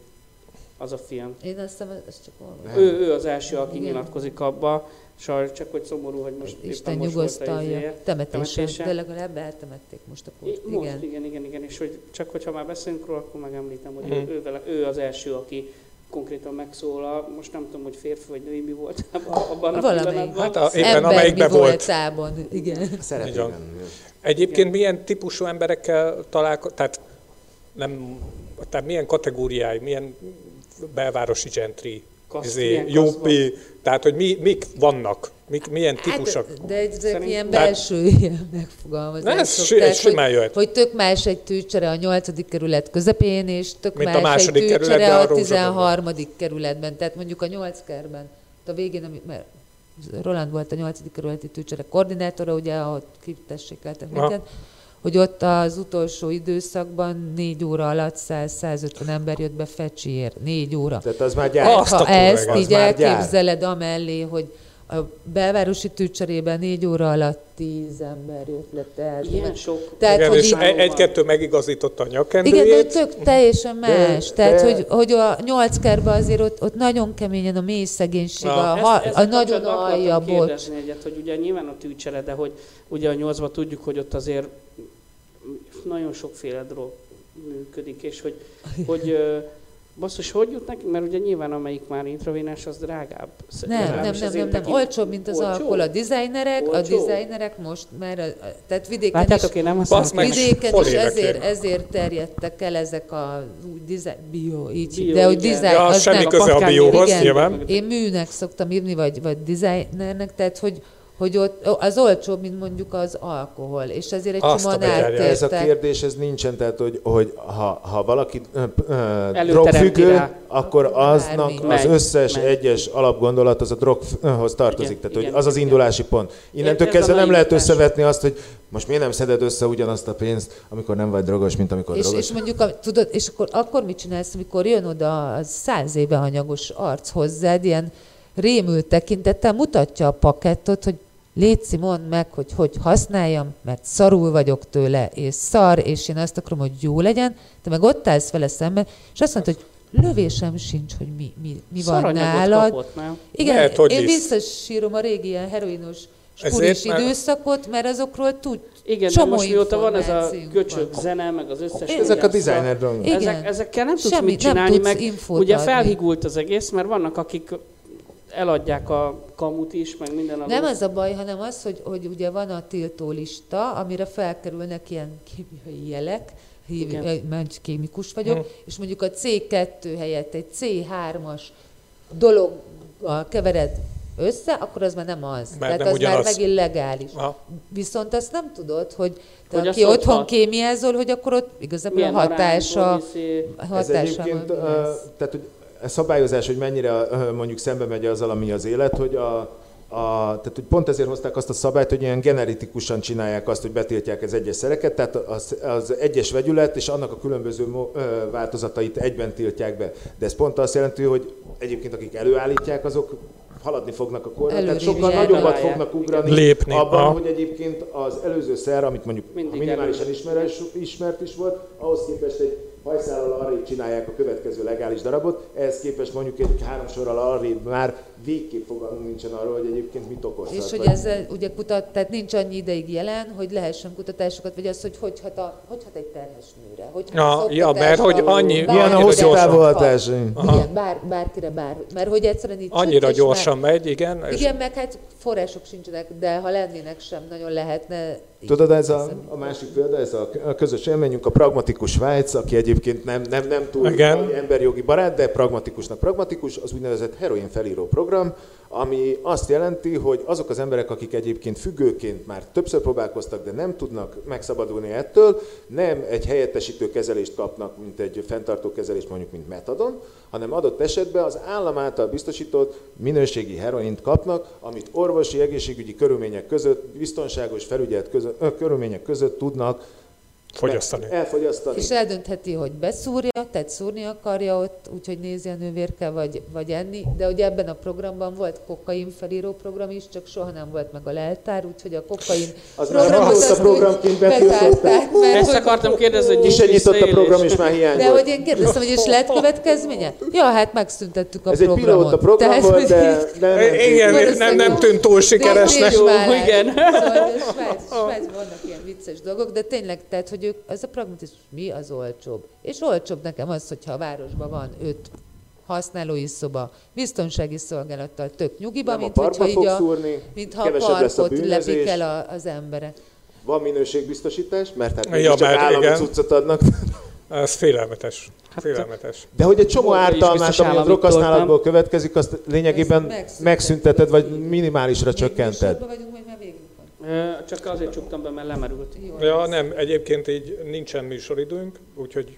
Az a film. Én azt hiszem, ezt csak. Ő, ő az első, aki Igen. nyilatkozik abba. Sajnos csak hogy szomorú, hogy most Isten éppen most volt a nyugosztalja. izéje. Temetésen, de legalább eltemették most a kurt. Most, Igen. igen, igen, igen, és hogy csak hogyha már beszélünk róla, akkor megemlítem, hogy Mhm. ő, ő, vele, ő az első, aki konkrétan megszólal. Most nem tudom, hogy férfi vagy női mi volt abban a Valamelyik. pillanatban. Hát a, éppen Ember amelyikben mi volt. voltában, igen. Szerepében. Egyébként milyen típusú emberekkel találkozol, tehát, nem, tehát milyen kategóriái, milyen belvárosi Kaszt, izé, tehát hogy mi, mik vannak, mik, milyen típusok. Hát, de ezek Szerint- ilyen Tehát- belső ilyen megfogalmazások. Ez Tehát, simán hogy, jöhet. hogy tök más egy tűcsere a 8. kerület közepén, és tök Mint a más második egy tűcsere kerületben, a a Rózsadomban. 13. kerületben. Tehát mondjuk a 8 kerben. A végén, ami- mert Roland volt a 8. kerületi tűcsere koordinátora, ugye, ahol kitessékeltek Aha. minket, hogy ott az utolsó időszakban négy óra alatt 100-150 ember jött be Fecsiért. Négy óra. Tehát az már gyár. Azt ha ezt így már gyár. elképzeled amellé, hogy a belvárosi tűcserében négy óra alatt tíz ember jött le. Tehát, Ilyen sok. tehát Igen, hogy és így, egy- egy-kettő megigazította a igen, de tök teljesen más. De- Tehát, de- hogy, hogy a nyolc kerben azért ott, ott nagyon keményen a mély szegénység, Na. a, ha, Ezt- a nagyon alja bocs. egyet, hogy ugye nyilván a tűcsere, de hogy ugye a nyolcban tudjuk, hogy ott azért nagyon sokféle drog működik, és hogy, hogy basszus, hogy jut neki? Mert ugye nyilván amelyik már intravénás, az drágább. Nem, nem, nem, nem, nem. Olcsóbb, mint az Olcsó? alkohol. A dizájnerek, a Olcsó? dizájnerek most már, a, a- tehát vidéken is Látjátok, én nem meg, Vidéken is ezért, ezért terjedtek el ezek a úgy dizájn, bio, így, Bio, de hogy dizájn, Ja, az semmi nem. köze a patkány- bióhoz, Igen. nyilván. Én műnek szoktam írni, vagy, vagy designernek, tehát hogy, hogy ott az olcsóbb, mint mondjuk az alkohol, és ezért egy Azt csomóan begyárja. Ez a kérdés, ez nincsen, tehát hogy, hogy ha, ha valaki drogfüggő, akkor Akkor aznak bármi. az összes megy. egyes alapgondolat az a droghoz tartozik. Igen, tehát hogy igen, az az igen. indulási pont. Innentől kezdve nem lehet naivitás. összevetni azt, hogy most miért nem szeded össze ugyanazt a pénzt, amikor nem vagy drogos, mint amikor És, drogos. és mondjuk, a, tudod, és akkor, akkor mit csinálsz, amikor jön oda a száz éve hanyagos arc hozzád, ilyen rémült tekintettel mutatja a pakettot, hogy Léci, mondd meg, hogy hogy használjam, mert szarul vagyok tőle, és szar, és én azt akarom, hogy jó legyen. Te meg ott állsz vele szemben, és azt mondod, hogy lövésem sincs, hogy mi, mi, mi van nálad. kapott, nem? Igen, Lehet, hogy én is. visszasírom a régi ilyen heroinos Ezért időszakot, mert azokról tud Igen, de csomó most mióta van ez a van. zene, meg az összes... Ezek Ezek a designer dolgok. Ezek, ezekkel nem tudsz Semmit mit nem csinálni, tudsz meg ugye felhigult az egész, mert vannak, akik eladják a kamut is, meg minden Nem az a baj, hanem az, hogy, hogy ugye van a tiltó lista, amire felkerülnek ilyen kémiai jelek, ö, mert kémikus vagyok, Hm. és mondjuk a C2 helyett egy C3-as dologgal kevered össze, akkor az már nem az. Tehát nem az már ugyanaz. megint legális. Aha. Viszont azt nem tudod, hogy te, Hogy aki otthon hat? kémiázol, hogy akkor ott igazából Milyen a hatása, arányból viszi- a Ez hatása egyébként, lesz. tehát hogy szabályozás, hogy mennyire mondjuk szembe megy azzal, ami az élet, hogy a, a, tehát, hogy pont ezért hozták azt a szabályt, hogy ilyen generetikusan csinálják azt, hogy betiltják az egyes szereket, tehát az, az egyes vegyület és annak a különböző változatait egyben tiltják be. De ez pont azt jelenti, hogy egyébként akik előállítják, azok haladni fognak a korra, tehát sokkal nagyobbat fognak ugrani Lépni, abban, aha. hogy egyébként az előző szer, amit mondjuk Mindig minimálisan ismeres, ismert is volt, ahhoz képest egy hajszállal arrébb csinálják a következő legális darabot, ehhez képest mondjuk egy három sorral arrébb már végképp fogalmunk nincsen arról, hogy egyébként mit okozhat. És hogy ezzel ugye kutat, tehát nincs annyi ideig jelen, hogy lehessen kutatásokat, vagy az, hogy hogy hat, a, hogy hat egy terhes nőre. Hogy Ja, ja, mert hogy annyi- Milyen a hosszú távú hatás? Igen, bár, bárkire bár. Mert hogy egyszerűen így Annyira csütt, gyorsan megy, igen. Már, és igen, meg hát források sincsenek, de ha lennének sem, nagyon lehetne. Tudod, ez a, a másik példa, ez a, a közös élményünk, a pragmatikus Svájc, aki egyébként nem, nem, nem túl Igen. emberjogi barát, de pragmatikusnak pragmatikus, az úgynevezett heroin felíró program, ami azt jelenti, hogy azok az emberek, akik egyébként függőként már többször próbálkoztak, de nem tudnak megszabadulni ettől, nem egy helyettesítő kezelést kapnak, mint egy fenntartó kezelést, mondjuk, mint metadon, hanem adott esetben az állam által biztosított minőségi heroint kapnak, amit orvosi, egészségügyi körülmények között, biztonságos felügyelt között, körülmények között tudnak Fogyasztani. elfogyasztani. És eldöntheti, hogy beszúrja, tehát szúrni akarja ott, úgyhogy nézi a nővérke, vagy, vagy enni. De ugye ebben a programban volt kokain felíró program is, csak soha nem volt meg a leltár, úgyhogy a kokain Az már programot azt úgy programként betiltották. Ezt akartam kérdezni, hogy se nyitott a program, és már hiány De hogy én kérdeztem, hogy és lett következménye? Ja, hát megszüntettük a Ez egy programot. pilóta program Tehát, volt, de nem, nem, Igen, nem, nem tűnt túl sikeresnek. Nincs igen. Szóval Svájc, Svájcban vannak ilyen vicces dolgok, de tényleg, tehát, hogy ők, ez a pragmatizmus, mi az olcsóbb? És olcsóbb nekem az, hogyha a városban van öt használói szoba, biztonsági szolgálattal tök nyugiba, nem a mint hogyha parkba így fog a, szúrni, mint ha a kevesebb lesz a parkot lepik el a, az emberek. van minőségbiztosítás, mert hát Ja, csak mert állami igen. cuccot adnak. Ez félelmetes. Félelmetes. De hogy egy csomó ártalmát, ami a droghasználatból következik, azt lényegében megszünteted. vagy minimálisra csökkented. vagyunk, vagy már végünk van? Ö, Csak azért csuktam be, mert lemerült. Jó, Ja, nem, egyébként így nincsen műsoridőnk, úgyhogy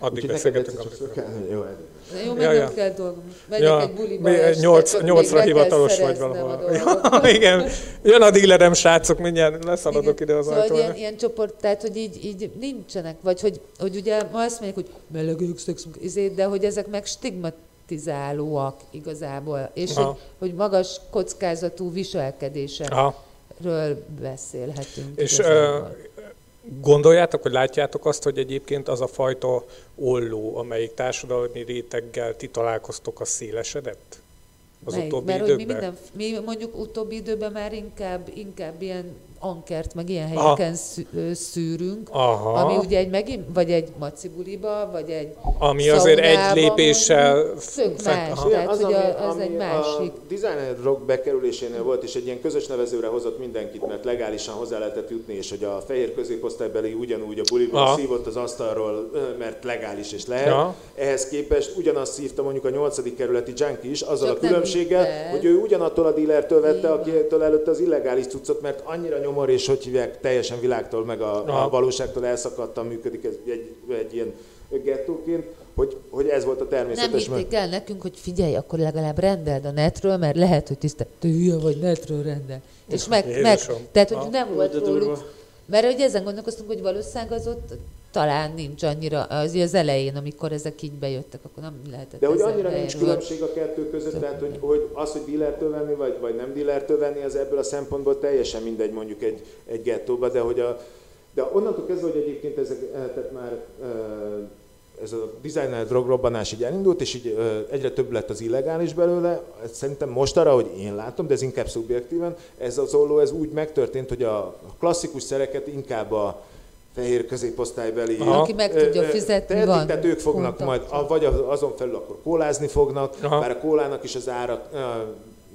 addig beszélgetünk. Jó. Na jó, Ja, meg ja. nem kell dolgom. Megyek Ja, egy buliba nyolc- nyolcra hivatalos vagy valahol. Ja, igen, jön a dílerem, srácok, mindjárt leszaladok Igen. ide az szóval, ilyen, ilyen csoport, tehát hogy így, így nincsenek, vagy hogy, hogy ugye ma azt mondják, hogy melegők, szexünk, izé, de hogy ezek meg stigmatizálóak igazából, és Aha. hogy, hogy magas kockázatú viselkedésekről Aha. Beszélhetünk. És igazából. gondoljátok, hogy látjátok azt, hogy egyébként az a fajta olló, amelyik társadalmi réteggel ti találkoztok, az szélesedett? Az Melyik? utóbbi Mert hogy mi, minden, mi mondjuk utóbbi időben már inkább, inkább ilyen ankert, meg ilyen Aha. helyeken ö, szűrünk, Aha. ami ugye egy megint, vagy egy macibuliba, vagy egy Ami azért egy lépéssel Tök más, aha. tehát az, hogy ami, a, az ami egy másik. A designer rock bekerülésénél volt, és egy ilyen közös nevezőre hozott mindenkit, mert legálisan hozzá lehetett jutni, és hogy a fehér középosztálybeli ugyanúgy a buliban Aha. szívott az asztalról, mert legális és lehet. Ja. Ehhez képest ugyanazt szívta mondjuk a 8. kerületi junkie is, azzal Csak a különbséggel, hogy ő ugyanattól a dílertől vette, akitől előtte az illegális cuccot, mert annyira nyomor, és hogy hívják, teljesen világtól, meg a, Aha. a valóságtól elszakadtan működik ez egy, egy ilyen gettóként, hogy, hogy ez volt a Nem természetes. hitték el nekünk, hogy figyelj, akkor legalább rendeld a netről, mert lehet, hogy tiszta, te hülye vagy, netről rendel. És meg, meg Jézusom. tehát, hogy nem volt róluk, mert hogy ezen gondolkoztunk, hogy valószínűleg az ott talán nincs annyira, az, az elején, amikor ezek így bejöttek, akkor nem lehetett De hogy annyira nincs helyről. különbség a kettő között, tehát hogy, hogy az, hogy dealertől venni, vagy, vagy nem dealertől venni, az ebből a szempontból teljesen mindegy mondjuk egy, egy gettóba, de hogy a, de onnantól kezdve, hogy egyébként ezek, eh, tehát már eh, ez a designer drogrobbanás így elindult, és így eh, egyre több lett az illegális belőle, szerintem most arra, hogy én látom, de ez inkább szubjektíven, ez az olló, ez úgy megtörtént, hogy a klasszikus szereket inkább a fehér középosztálybeli Aha. Aki meg tudja fizetni, tehetik, van Tehát ők fognak majd, kontaktja. a- vagy az- azon felül akkor kólázni fognak, Aha. bár a kólának is az ára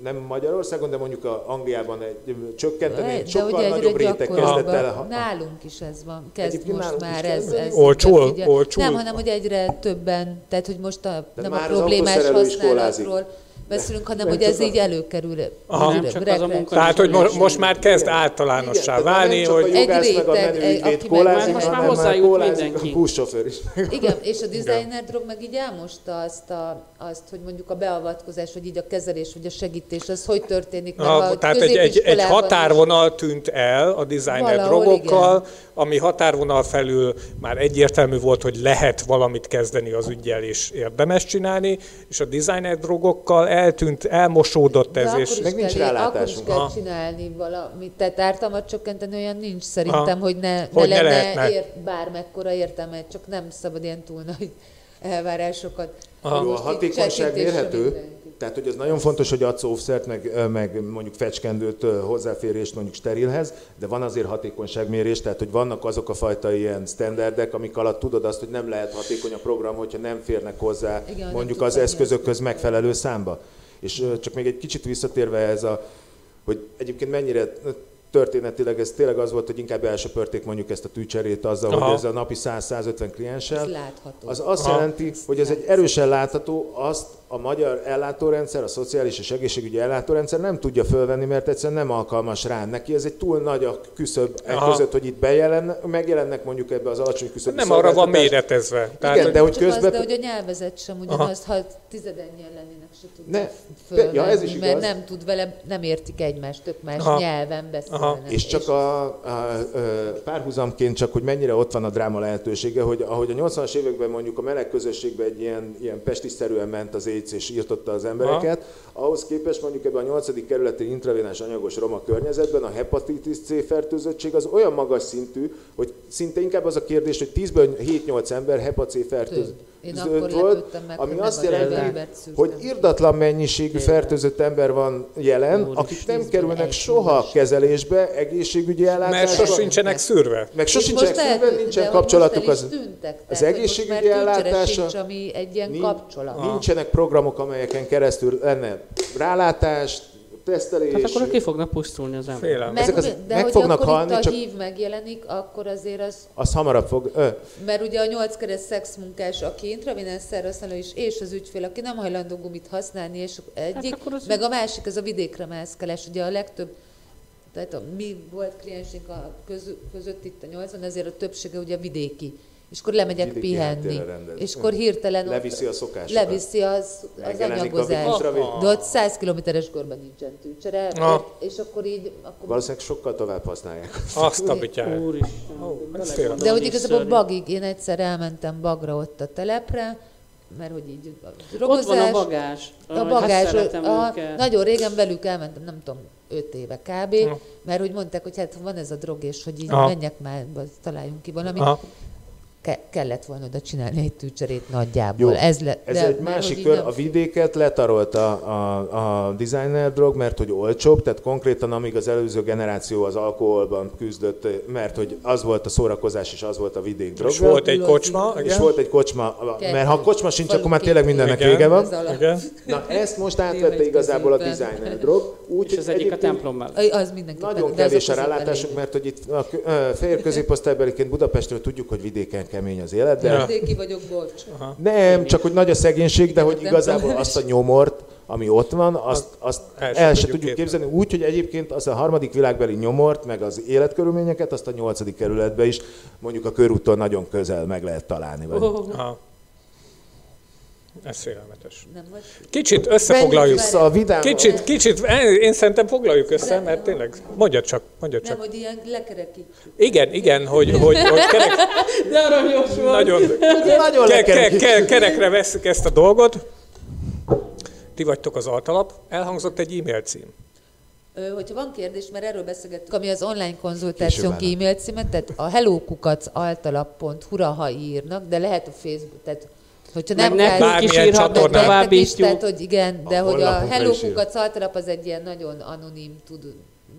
nem Magyarországon, de mondjuk a Angliában egy csökkenteni, egy de sokkal nagyobb réteg kezdett el. nálunk is ez van, kezd Egyébként most már ez, ez figyel- Olcsol? Nem, hanem hogy egyre többen, tehát hogy most a, nem a problémás használatról beszélünk, hanem Nem hogy ez a- így előkerül. Aha. Nem csak az a munka- Tehát, hogy mo- most már kezd általánossá Igen, válni, nem csak hogy Egy meg a réteg, menő egy- aki meg- Most már hozzájut kólázik mindenki. a buszsofőr is. Igen, és a designer drog meg így elmosta azt, a, azt, hogy mondjuk a beavatkozás, vagy így a kezelés, vagy a segítés, az hogy történik meg a, a tehát egy, egy, egy határvonal tűnt el a designer Valahol drogokkal, ami határvonal felül már egyértelmű volt, hogy lehet valamit kezdeni az ügyel, és érdemes csinálni, és a designer drogokkal eltűnt, elmosódott De ez, akkor és Meg nincs kell, akkor is rálátásunk. kell csinálni valamit. Tehát ártalmat csökkenteni olyan nincs szerintem, Aha. hogy ne, ne Hogy ne lenne lehetne. ért, bármekkora értelme, csak nem szabad ilyen túl nagy elvárásokat. Aha. Jó, a hatékonyság mérhető. Tehát hogy az nagyon fontos, hogy adsz offszert, meg, meg mondjuk fecskendőt, hozzáférést mondjuk sterilhez, de van azért hatékonyságmérés, tehát hogy vannak azok a fajta ilyen standardek, amik alatt tudod azt, hogy nem lehet hatékony a program, hogyha nem férnek hozzá Igen, mondjuk az eszközökhöz megfelelő számba. És csak még egy kicsit visszatérve ez a, hogy egyébként mennyire történetileg ez tényleg az volt, hogy inkább elsöpörték mondjuk ezt a tűcserét azzal, Aha. hogy ez a napi 100-150 klienssel. Ez látható. Az azt Aha. jelenti, hogy ez egy erősen látható, azt a magyar ellátórendszer, a szociális és egészségügyi ellátórendszer nem tudja fölvenni, mert egyszerűen nem alkalmas rá. Neki ez egy túl nagy a küszöb e Aha. között, hogy itt bejelen, megjelennek mondjuk ebbe az alacsony küszöbű nem arra van méretezve. Tehát, Igen, de hogy közben... az, de hogy a nyelvezet sem ugyanaz, ha tizedennyien lennének, se tudna Ne, fölvenni, ja, ez is mert igaz. nem tud vele, nem értik egymást, tök más Aha. nyelven beszélnek. Aha. És csak a, a, a párhuzamként csak, hogy mennyire ott van a dráma lehetősége, hogy ahogy a 80-as években mondjuk a meleg közösségben egy ilyen, ilyen pestisszerűen ment az AIDS és írtotta az embereket, ahhoz képest mondjuk ebben a 8. kerületi intravénás anyagos roma környezetben a hepatitis C fertőzöttség az olyan magas szintű, hogy szinte inkább az a kérdés, hogy 10-ből 7-8 ember hepa C fertőzött Én akkor volt, meg, ami azt jelenti, hogy irdatlan mennyiségű fertőzött ember van jelen, Úristen. akik nem kerülnek soha kezelésbe, egészségügyi mert ellátásba. sosincsenek szűrve. Meg sosincsenek lehet, nincsen kapcsolatuk az... tűntek, az egészségügyi ellátása- sincs, ami egy ilyen kapcsolat. Nincsenek programok, amelyeken keresztül lenne rálátás, tesztelés. Hát akkor ki fognak pusztulni az ember. Félem. Meg, Ezek az- de meg hogy fognak akkor halni, itt a csak- hív megjelenik, akkor azért az Az hamarabb fog... Ö, Mert ugye a nyolc keres szexmunkás, aki intravénás szerhasználó is, és az ügyfél, aki nem hajlandó gumit használni, és egyik, Hát az- meg a másik, az a vidékre mászkálás. Ugye a legtöbb, tehát a mi volt kliensünk a köz, között itt a nyolcban, ezért a többsége ugye vidéki. És akkor lemegyek Vidéki pihenni. És akkor hirtelen Leviszi a szokásokat. leviszi az, az Megjelenik a anyagozás. intravén- De ott 100 kilométeres körben nincsen tűcsere, Ah. és akkor így... Akkor Valószínűleg sokkal tovább használják. Azt a bityát. Úristen. De hogy igazából bagig, én egyszer elmentem bagra ott a telepre, mert hogy így a Ott drogozás, van a bagás. a bagás, hát a, őket. nagyon régen velük elmentem, nem tudom, öt éve kb. Aha. Mert hogy mondták, hogy hát van ez a drog, és hogy így Aha. menjek már, találjunk ki valamit. Aha. Ke- kellett volna oda csinálni egy tűcserét nagyjából. Jó, ez le, Ez de, egy másik kör. nem- A vidéket letarolta a, a, a designer drog, mert hogy olcsóbb, tehát konkrétan amíg az előző generáció az alkoholban küzdött, mert hogy az volt a szórakozás, és az volt a vidék drog. És volt egy kocsma, és igen. volt egy kocsma, mert ha kocsma sincs, akkor már tényleg mindennek Igen. vége van. Az. Igen. Na ezt most átvette igazából a designer drog. Úgy, És ez hogy egyik a templom mellett. Az mindenképpen. Nagyon az kevés a rálátásunk, mert hogy itt a kö- ö, fehér középosztálybeliként Budapestről tudjuk, hogy vidéken kemény az élet, de Ja. Vidéki vagyok, bocs. nem, csak hogy nagy a szegénység, de hogy igazából azt a nyomort, ami ott van, azt, azt el el, se tudjuk képzelni. képzelni. Úgy, hogy egyébként az a harmadik világbeli nyomort, meg az életkörülményeket, azt a nyolcadik kerületbe is mondjuk a körúttól nagyon közel meg lehet találni. Vagy. Oh, Aha. Ez félelmetes. Nem vagy? Kicsit összefoglaljuk. Vissza a vidám. Kicsit, kicsit, én szerintem foglaljuk össze, mert tényleg, mondja csak, mondja Nem, csak. hogy ilyen lekerekítjük. Igen, igen, hogy, hogy, hogy kerek, De aranyos volt. nagyon, Nagyon ke, ke, ke, kerekre veszük ezt a dolgot. Ti vagytok az altalap. Elhangzott egy e-mail cím. Hogyha van kérdés, mert erről beszélgettük, ami az online konzultációnk e-mail címet, tehát a hellókukac-altalap.hu-ra, ha írnak, de lehet a Facebook, tehát hogyha Meg nem nekünk kell, Bármilyen is írhatnak, továbbítjuk. hogy igen, de A hogy a Hello. Kukac az egy ilyen nagyon anonim tud,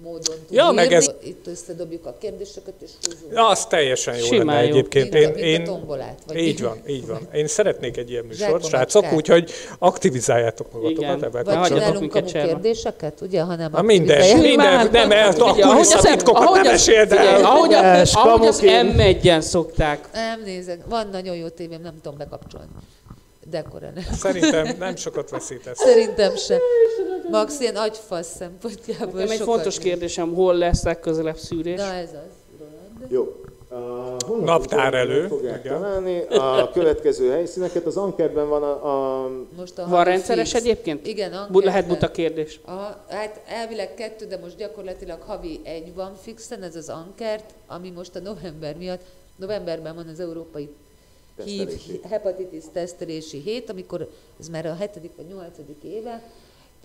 módon tud Ja, meg ez- Itt összedobjuk a kérdéseket, és húzunk. Ja, az teljesen jó Simán lenne jó. egyébként. A, Én, én, a tombolát. Vagy így van, így van. Én szeretnék egy ilyen műsort, srácok, úgyhogy aktivizáljátok magatokat ebben. Vagy csinálunk cserben. kérdéseket, ugye, ha nem Na minden, minden, nem, a ahogy az- kulisszatitkokat ahogy nem eséld el. Ahogy, a, az kamuként. M1-en szokták. Nem nézek, van nagyon jó tévém, nem tudom bekapcsolni. De akkor nem. Szerintem nem sokat veszítesz. Szerintem sem. Max ilyen agyfasz szempontjából Nekem egy fontos kérdésem, hol lesz legközelebb szűrés? Na ez az, Roland. Jó. A honlapon Naptár elő. Fogják Igen. találni a következő helyszíneket. Az Ankerben van a, a Most a Van rendszeres fix. egyébként? Igen, Ankerben. lehet buta kérdés. Aha, hát elvileg kettő, de most gyakorlatilag havi egy van fixen, ez az Ankert, ami most a november miatt, novemberben van az Európai hív, hepatitis tesztelési hét, amikor ez már a hetedik vagy nyolcadik éve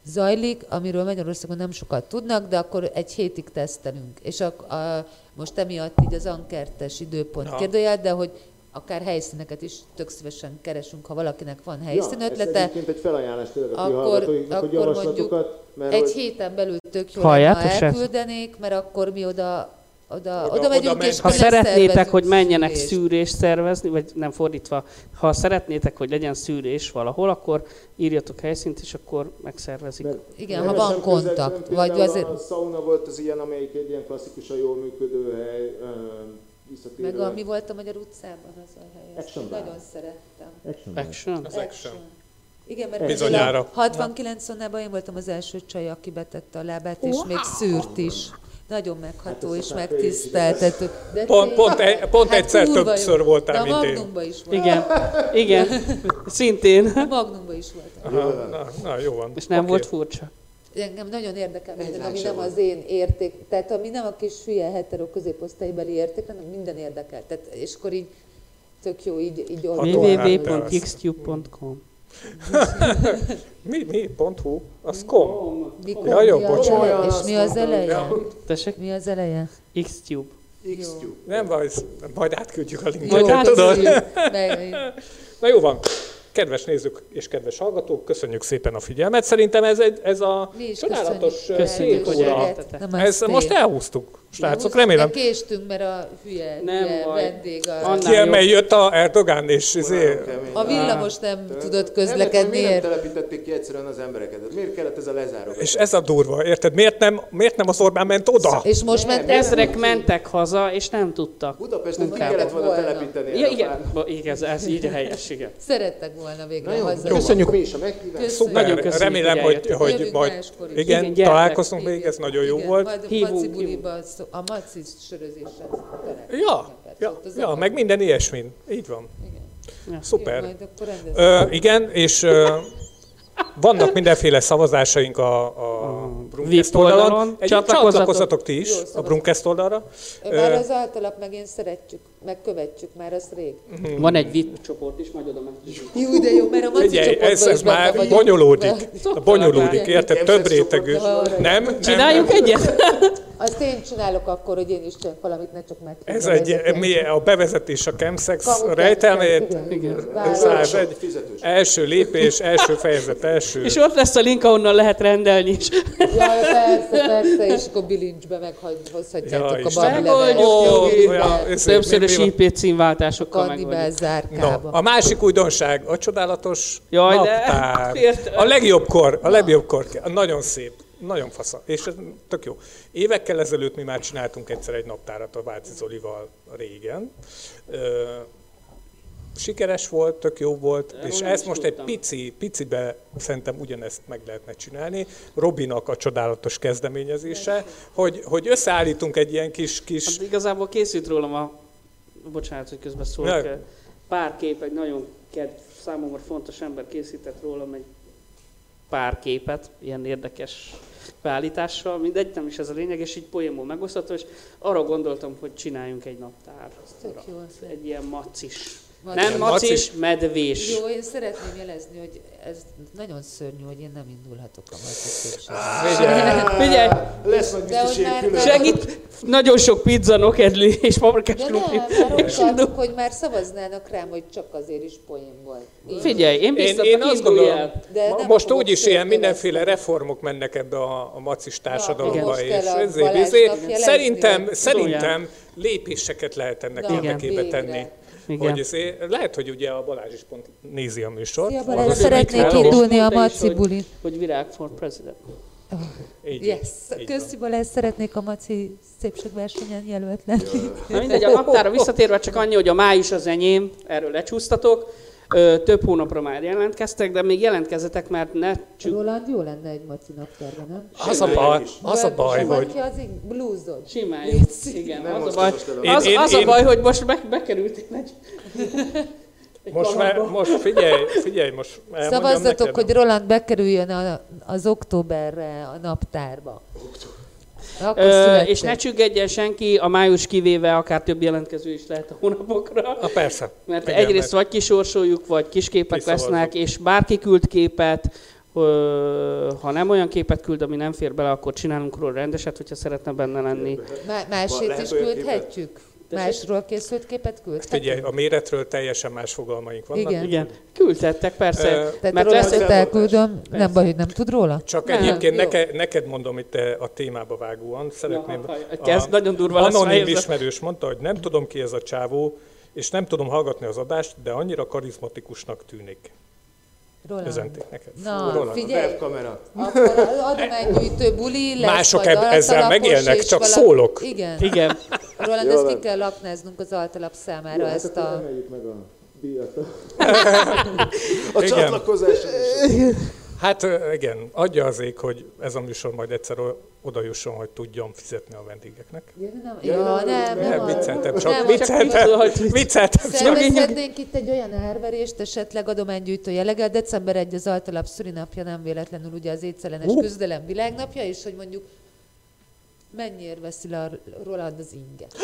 zajlik, amiről Magyarországon nem sokat tudnak, de akkor egy hétig tesztelünk. És a, a, most emiatt így az ankertes időpont Aha. kérdőjel, de hogy akár helyszíneket is tök szívesen keresünk, ha valakinek van ja, helyszín ez egy felajánlás ti akkor, hogy akkor javaslatokat, mert egy hogy héten belül tök jó Halljátok, lenne, ha srácok? elküldenék, mert akkor mi oda, oda, Oda- oda, megyünk, oda és. Ha szeretnétek, hogy menjenek szűrést. szűrést szervezni, vagy nem fordítva, ha szeretnétek, hogy legyen szűrés valahol, akkor írjatok helyszínt, és akkor megszervezik. mert Igen, ha van kontakt, vagy azért- A sauna volt az ilyen, amelyik egy ilyen klasszikusan jól működő hely, ö, visszatérő. Meg a, mi volt a Magyar utcában az a hely, Action nagyon szerettem. Action. Action? Az action. Igen, mert Bizonyára. például a 69 onnában én voltam az első csaj, aki betette a lábát, és még szűrt is. Nagyon megható Hát és megtiszteltető. De Pont, pont, tényleg, egy- pont hát egyszer többször jó. voltál, De a mint én. Magnumba is voltam. Igen, igen, szintén. A Magnumba is voltam. Aha, na, na, jó van. És nem Oké. volt furcsa. Engem nagyon érdekel minden, ami nem az én érték, tehát ami nem a kis hülye hetero középosztálybeli érték, hanem minden érdekel. Tehát, és akkor így tök jó így, így olvasni. www.xtube.com Mi, mi? Pont hu? Az kom. Mikor, Ja, jó, mi az bocsánat. És mi az eleje? Tessék? Mi az eleje? Xtube. X-Tube. nem baj, majd átküldjük a linket. tudod? Meg- Na jó van. Kedves nézők és kedves hallgatók, köszönjük szépen a figyelmet. Szerintem ez, egy, ez a csodálatos köszönjük. Köszönjük, hogy két óra. Namaste. Ez most elhúztuk, srácok, remélem. De késtünk, mert a hülye, Nem hülye vendég a, Annál Ki, jobb. mely jött a Erdogán, és izé, a villamos nem tudott Nem, közlekedni. miért nem telepítették ki egyszerűen az embereket? Miért kellett ez a lezárogatás? és ez a durva, érted? Miért nem, miért nem az Orbán ment oda? És most Nem, ment Ezrek mentek haza, és nem tudtak. Budapesten ki kellett volna volna. telepíteni. Ja, igen, Bo- igaz, ez így a helyes, igen. Szerettek volna végre haza. köszönjük mi is a meghívást. Nagyon köszönjük, remélem, hogy hogy, majd igen, Igen, találkozunk még, ez nagyon jó Igen, volt. Hívunk, szó- a sörözésre találkozunk. Ja, ja, az ja, meg minden ilyesmin. Így van. Igen. Jó, Szuper. majd akkor rendezünk. Ö, igen, és ö, vannak mindenféle szavazásaink a, a Brunkest oldalon. oldalon. Csatlakozzatok. ti is Jó, a. Brunkest oldalra. Már az általap meg én szeretjük, meg követjük már azt rég. Van egy VIP csoport is, majd oda mentünk. Jó, de jó, mert a maci Figyelj, csoportban ez, is ez már vagyok. bonyolódik. Bonyolódik, érted? Több rétegű. Nem? nem, Csináljunk nem. egyet? Azt én csinálok akkor, hogy én is csinálok valamit, ne csak meg. Ez egy, mi, a bevezetés a chemsex rejtelmét. igen. Száz egy, első lépés, első fejezet, első. És ott lesz a link, ahonnan lehet rendelni is. Jaj, persze, persze, és akkor bilincsbe meghozhatjátok Ja, a olyan, ez- Többszörös? IP címváltásokkal meg Kannibál vagyunk. No, a másik újdonság, a csodálatos Jaj, de- naptár. Értem. A legjobbkor, a legjobbkor, nagyon szép, nagyon fasza, és ez tök jó. Évekkel ezelőtt mi már csináltunk egyszer egy naptárat a Váci Zolival régen. Sikeres volt, tök jó volt, Erről és ezt most egy tudtam. pici, picibe szerintem ugyanezt meg lehetne csinálni. Robinak a csodálatos kezdeményezése, hogy, hogy összeállítunk egy ilyen kis, kis Hát igazából készült rólam a... Bocsánat, hogy közben szólok. Ne. pár kép, egy nagyon kedv, számomra fontos ember készített rólam egy pár képet, ilyen érdekes beállítással, mindegy, nem is ez a lényeg, és így poémból megosztható, és arra gondoltam, hogy csináljunk egy naptár. Tök jó. Egy ilyen macis. Vagy- Nem Macis. macis, medvés. Jó, én szeretném jelezni, hogy ez nagyon szörnyű, hogy én nem indulhatok a Maci szépség. Figyelj, Lesz majd De hogy biztos segít, nagyon sok pizza, nokedli és paprikás krumpli. ott tartok, hogy már szavaznának rám, hogy csak azért is poén volt. Figyelj, én Én, biztatok, én azt gondolom. De most úgyis ilyen mindenféle reformok mennek ebbe a, a macis társadalomba, és ezért, ezért szerintem, szerintem lépéseket lehet ennek érdekébe tenni. Igen. Hogy ezért, lehet, hogy ugye a Balázs is pont nézi a műsort. Szia Balázs, szeretnék indulni a Maci hogy- bulin. Hogy virág for president. Így, Yes, így van. köszi Balázs, szeretnék a Maci szépségversenyen jelölt lenni. Na mindegy, a naptára visszatérve csak annyi, hogy a május az enyém, erről lecsúsztatok. Ö, több hónapra már jelentkeztek, de még jelentkezzetek, mert ne csak Roland, jó lenne egy Maci naptárban, nem? Az a baj, az a baj, hogy Vagy az bluesod. simán. Igen, Nem az a baj, az, az a baj, hogy most be, bekerültél egy... egy most, már, most figyelj, figyelj, most elmondjam Szavazzatok, neked, hogy Roland bekerüljön a, az októberre a naptárba. Akkor Ö, és ne csüggedjen senki, a május kivéve akár több jelentkező is lehet a hónapokra. A persze. Mert Igen, egyrészt mert- vagy kisorsoljuk, vagy kisképek lesznek, és bárki küld képet, ha nem olyan képet küld, ami nem fér bele, akkor csinálunk róla rendeset, hogyha szeretne benne lenni. Má- másét is olyan Másról készült képet küldhetünk? Figyelj, a méretről teljesen más fogalmaink vannak. Igen. Igen, küldhettek, persze. Ö, Tehát mert lesz, elküldöm, nem baj, hogy nem tud róla? Csak Nem, egyébként jó. neke, neked mondom itt eh, a témába vágóan, szeretném... Na, ha- kezd, nagyon durva Anonim ismerős mondta, hogy nem tudom ki ez a csávó, és nem tudom hallgatni az adást, de annyira karizmatikusnak tűnik. Roland. Üzenték neked. Na, Roland. figyelj, Webkamera. akkor adománygyűjtő buli lesz, Mások eb- ezzel megélnek, és csak valami- szólok. Igen. Igen. Roland, Jó ezt ki kell laknáznunk az altalap számára, hát ezt a... Emeljük meg a díjat. a Igen. Hát igen, adja az ég, hogy ez a műsor majd egyszer oda jusson, hogy tudjon fizetni a vendégeknek. Ja, nem, ja, nem, nem, Nem, a- vicceltem, nem, csak a- vicceltem, vicceltem. csak. Szervezhetnénk itt egy olyan árverést, esetleg adománygyűjtő jelleggel. December 1 az altalap szülinapja, nem véletlenül ugye az étszellenes Ú. küzdelem világnapja, és hogy mondjuk mennyiért veszi le a Roland az inget?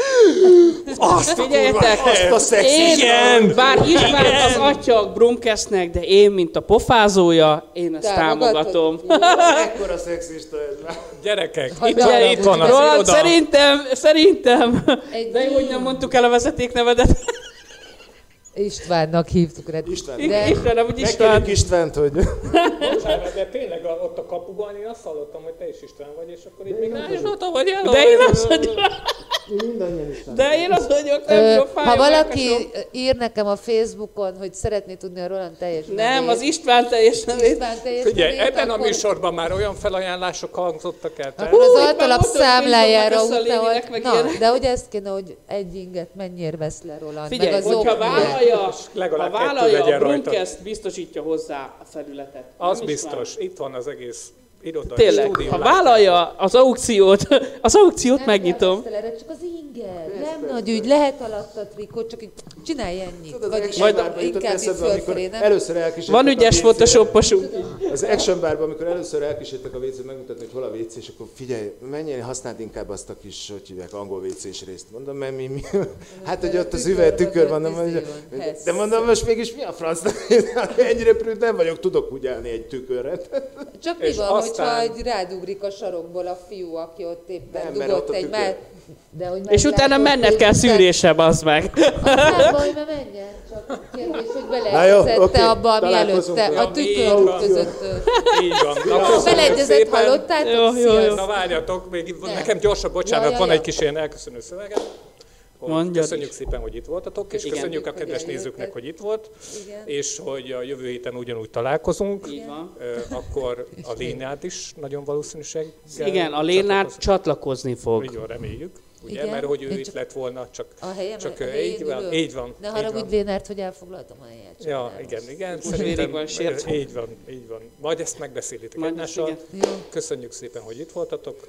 Azt a Figyeljetek! Azt a szexi Én, Igen! bár István az atya a Brumkesznek, de én, mint a pofázója, én ezt Támogatod? támogatom. Ekkora szexista ez már. Gyerekek, itt, van, itt van az Roland, iroda. szerintem, szerintem, Egy de jó, hogy nem mondtuk el a vezetéknevedet. Istvánnak hívtuk rá. István. De- István, hogy István. Istvánt, hogy... Bocsánat, de tényleg a, ott a kapuban én azt hallottam, hogy te is István vagy, és akkor itt még nem is ott vagy el. De én az vagyok, de én az vagyok, nem ha valaki ír nekem a Facebookon, hogy szeretné tudni a Roland teljes Nem, az István teljes nevét. Figyelj, ebben a műsorban már olyan felajánlások hangzottak el. Akkor az altalap számlájára Facebookon utal, hogy... összelének, meg Na, de hogy ezt kéne, hogy egy inget mennyire vesz le Roland, meg az. Vállalja, legalább ha vállalja a rajta. Brumkeszt, biztosítja hozzá a felületet. Az biztos, itt van az egész irodai Tényleg, ha vállalja az aukciót, az aukciót Nem megnyitom. kell erre, csak az inger. Nem nagy ügy, lehet alatt a trikó, csak így csinálj ennyit. Tudod, Vagy az Majd inkább eszembe, amikor fölfelé, nem? először elkísértek Van a ügyes WC-re. photoshoposunk. Az Action Barban, amikor először elkísértek a WC-t megmutatni, hogy hol a WC, és akkor figyelj, mennyire használd inkább azt a kis, hogy hívják, angol WC-s részt. Mondom, mert mi, mi hát, hogy ott az üveg van, tükör van, de mondom, most mégis mi a franc? Ennyire prűd nem vagyok, tudok úgy állni egy tükörre. Csak mi van, aztán- egy rádugrik a sarokból a fiú, aki ott éppen Nem, dugott egy tükör. már... De hogy És utána menned kell szűrésre, bazd meg. Nem baj, mert menjen. Csak kérdés, hogy beleegyezette oké, abba, ami előtte. A tükör között. Így van. Na, Beleegyezett, hallottátok? Jó, jó, jó. Na várjatok, még nekem gyorsabb, bocsánat, van egy kis ilyen elköszönő szöveget. Mondjad. Köszönjük szépen, hogy itt voltatok, és Igen. köszönjük a kedves eljöttek. nézőknek, hogy itt volt, Igen. és hogy a jövő héten ugyanúgy találkozunk. Ö, Akkor a Lénát is nagyon valószínűséggel Igen, a Lénár csatlakozik. csatlakozni fog. Így van, reméljük. Ugye, Igen. mert hogy ő itt lett volna, csak, A helyem, csak a ö, helyén így van, így van. Ne haragudj. Lénárt, hogy elfoglaltam a helyet. Ja, igen, igen. Vérig van így van, így van. Majd ezt megbeszélitek Majd egymással. igen. Köszönjük szépen, hogy itt voltatok.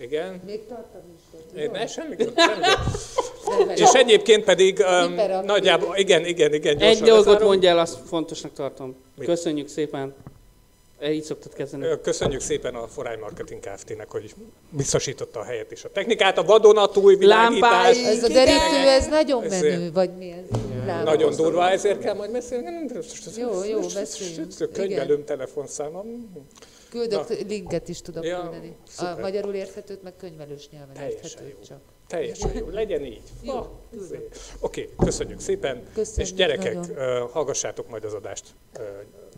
Igen. Még tartom is. Én, ne, semmi gond, semmi gond. És egyébként pedig um, nagyjából, igen, igen, igen, Egy dolgot mondj el, azt fontosnak tartom. Mit? Köszönjük szépen. E, Így szoktad kezdeni. Köszönjük szépen a Forány Marketing Kft-nek, hogy biztosította a helyet és a technikát, a vadonatúj világítás. Lámpái. Ez a derítő, ez nagyon menő, vagy mi ez? Nagyon durva, ezért kell majd beszélni. Jó, jó, beszéljünk. Könyvelőm telefonszámom. Küldök, linket is tudok Ja, küldeni. A szuper. magyarul érthetőt, meg könyvelős nyelven Teljesen érthetőt jó. csak. Teljesen jó, legyen így. Jó, Ah. Oké, köszönjük szépen. Köszönjük és gyerekek, nagyon. ö, hallgassátok majd az adást,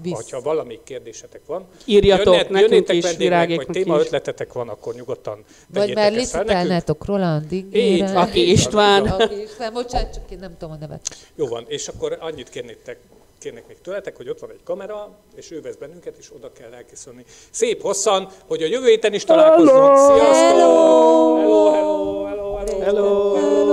Visz. ha valami kérdésetek van. Írjatok nekünk jönnétek is, virágéknak is. témaötletek van, akkor nyugodtan Vagy már nekünk. licitálnátok Roland Így Ingére. Aki István. Aki István, bocsánat, csak én nem tudom a nevet. Jó van, és akkor annyit kérnétek, kérnék még tőletek, hogy ott van egy kamera, és ő vesz bennünket, és oda kell elkészülni. Szép hosszan, hogy a jövő héten is találkozzunk. Sziasztok! Hello, hello, hello, hello. Hello!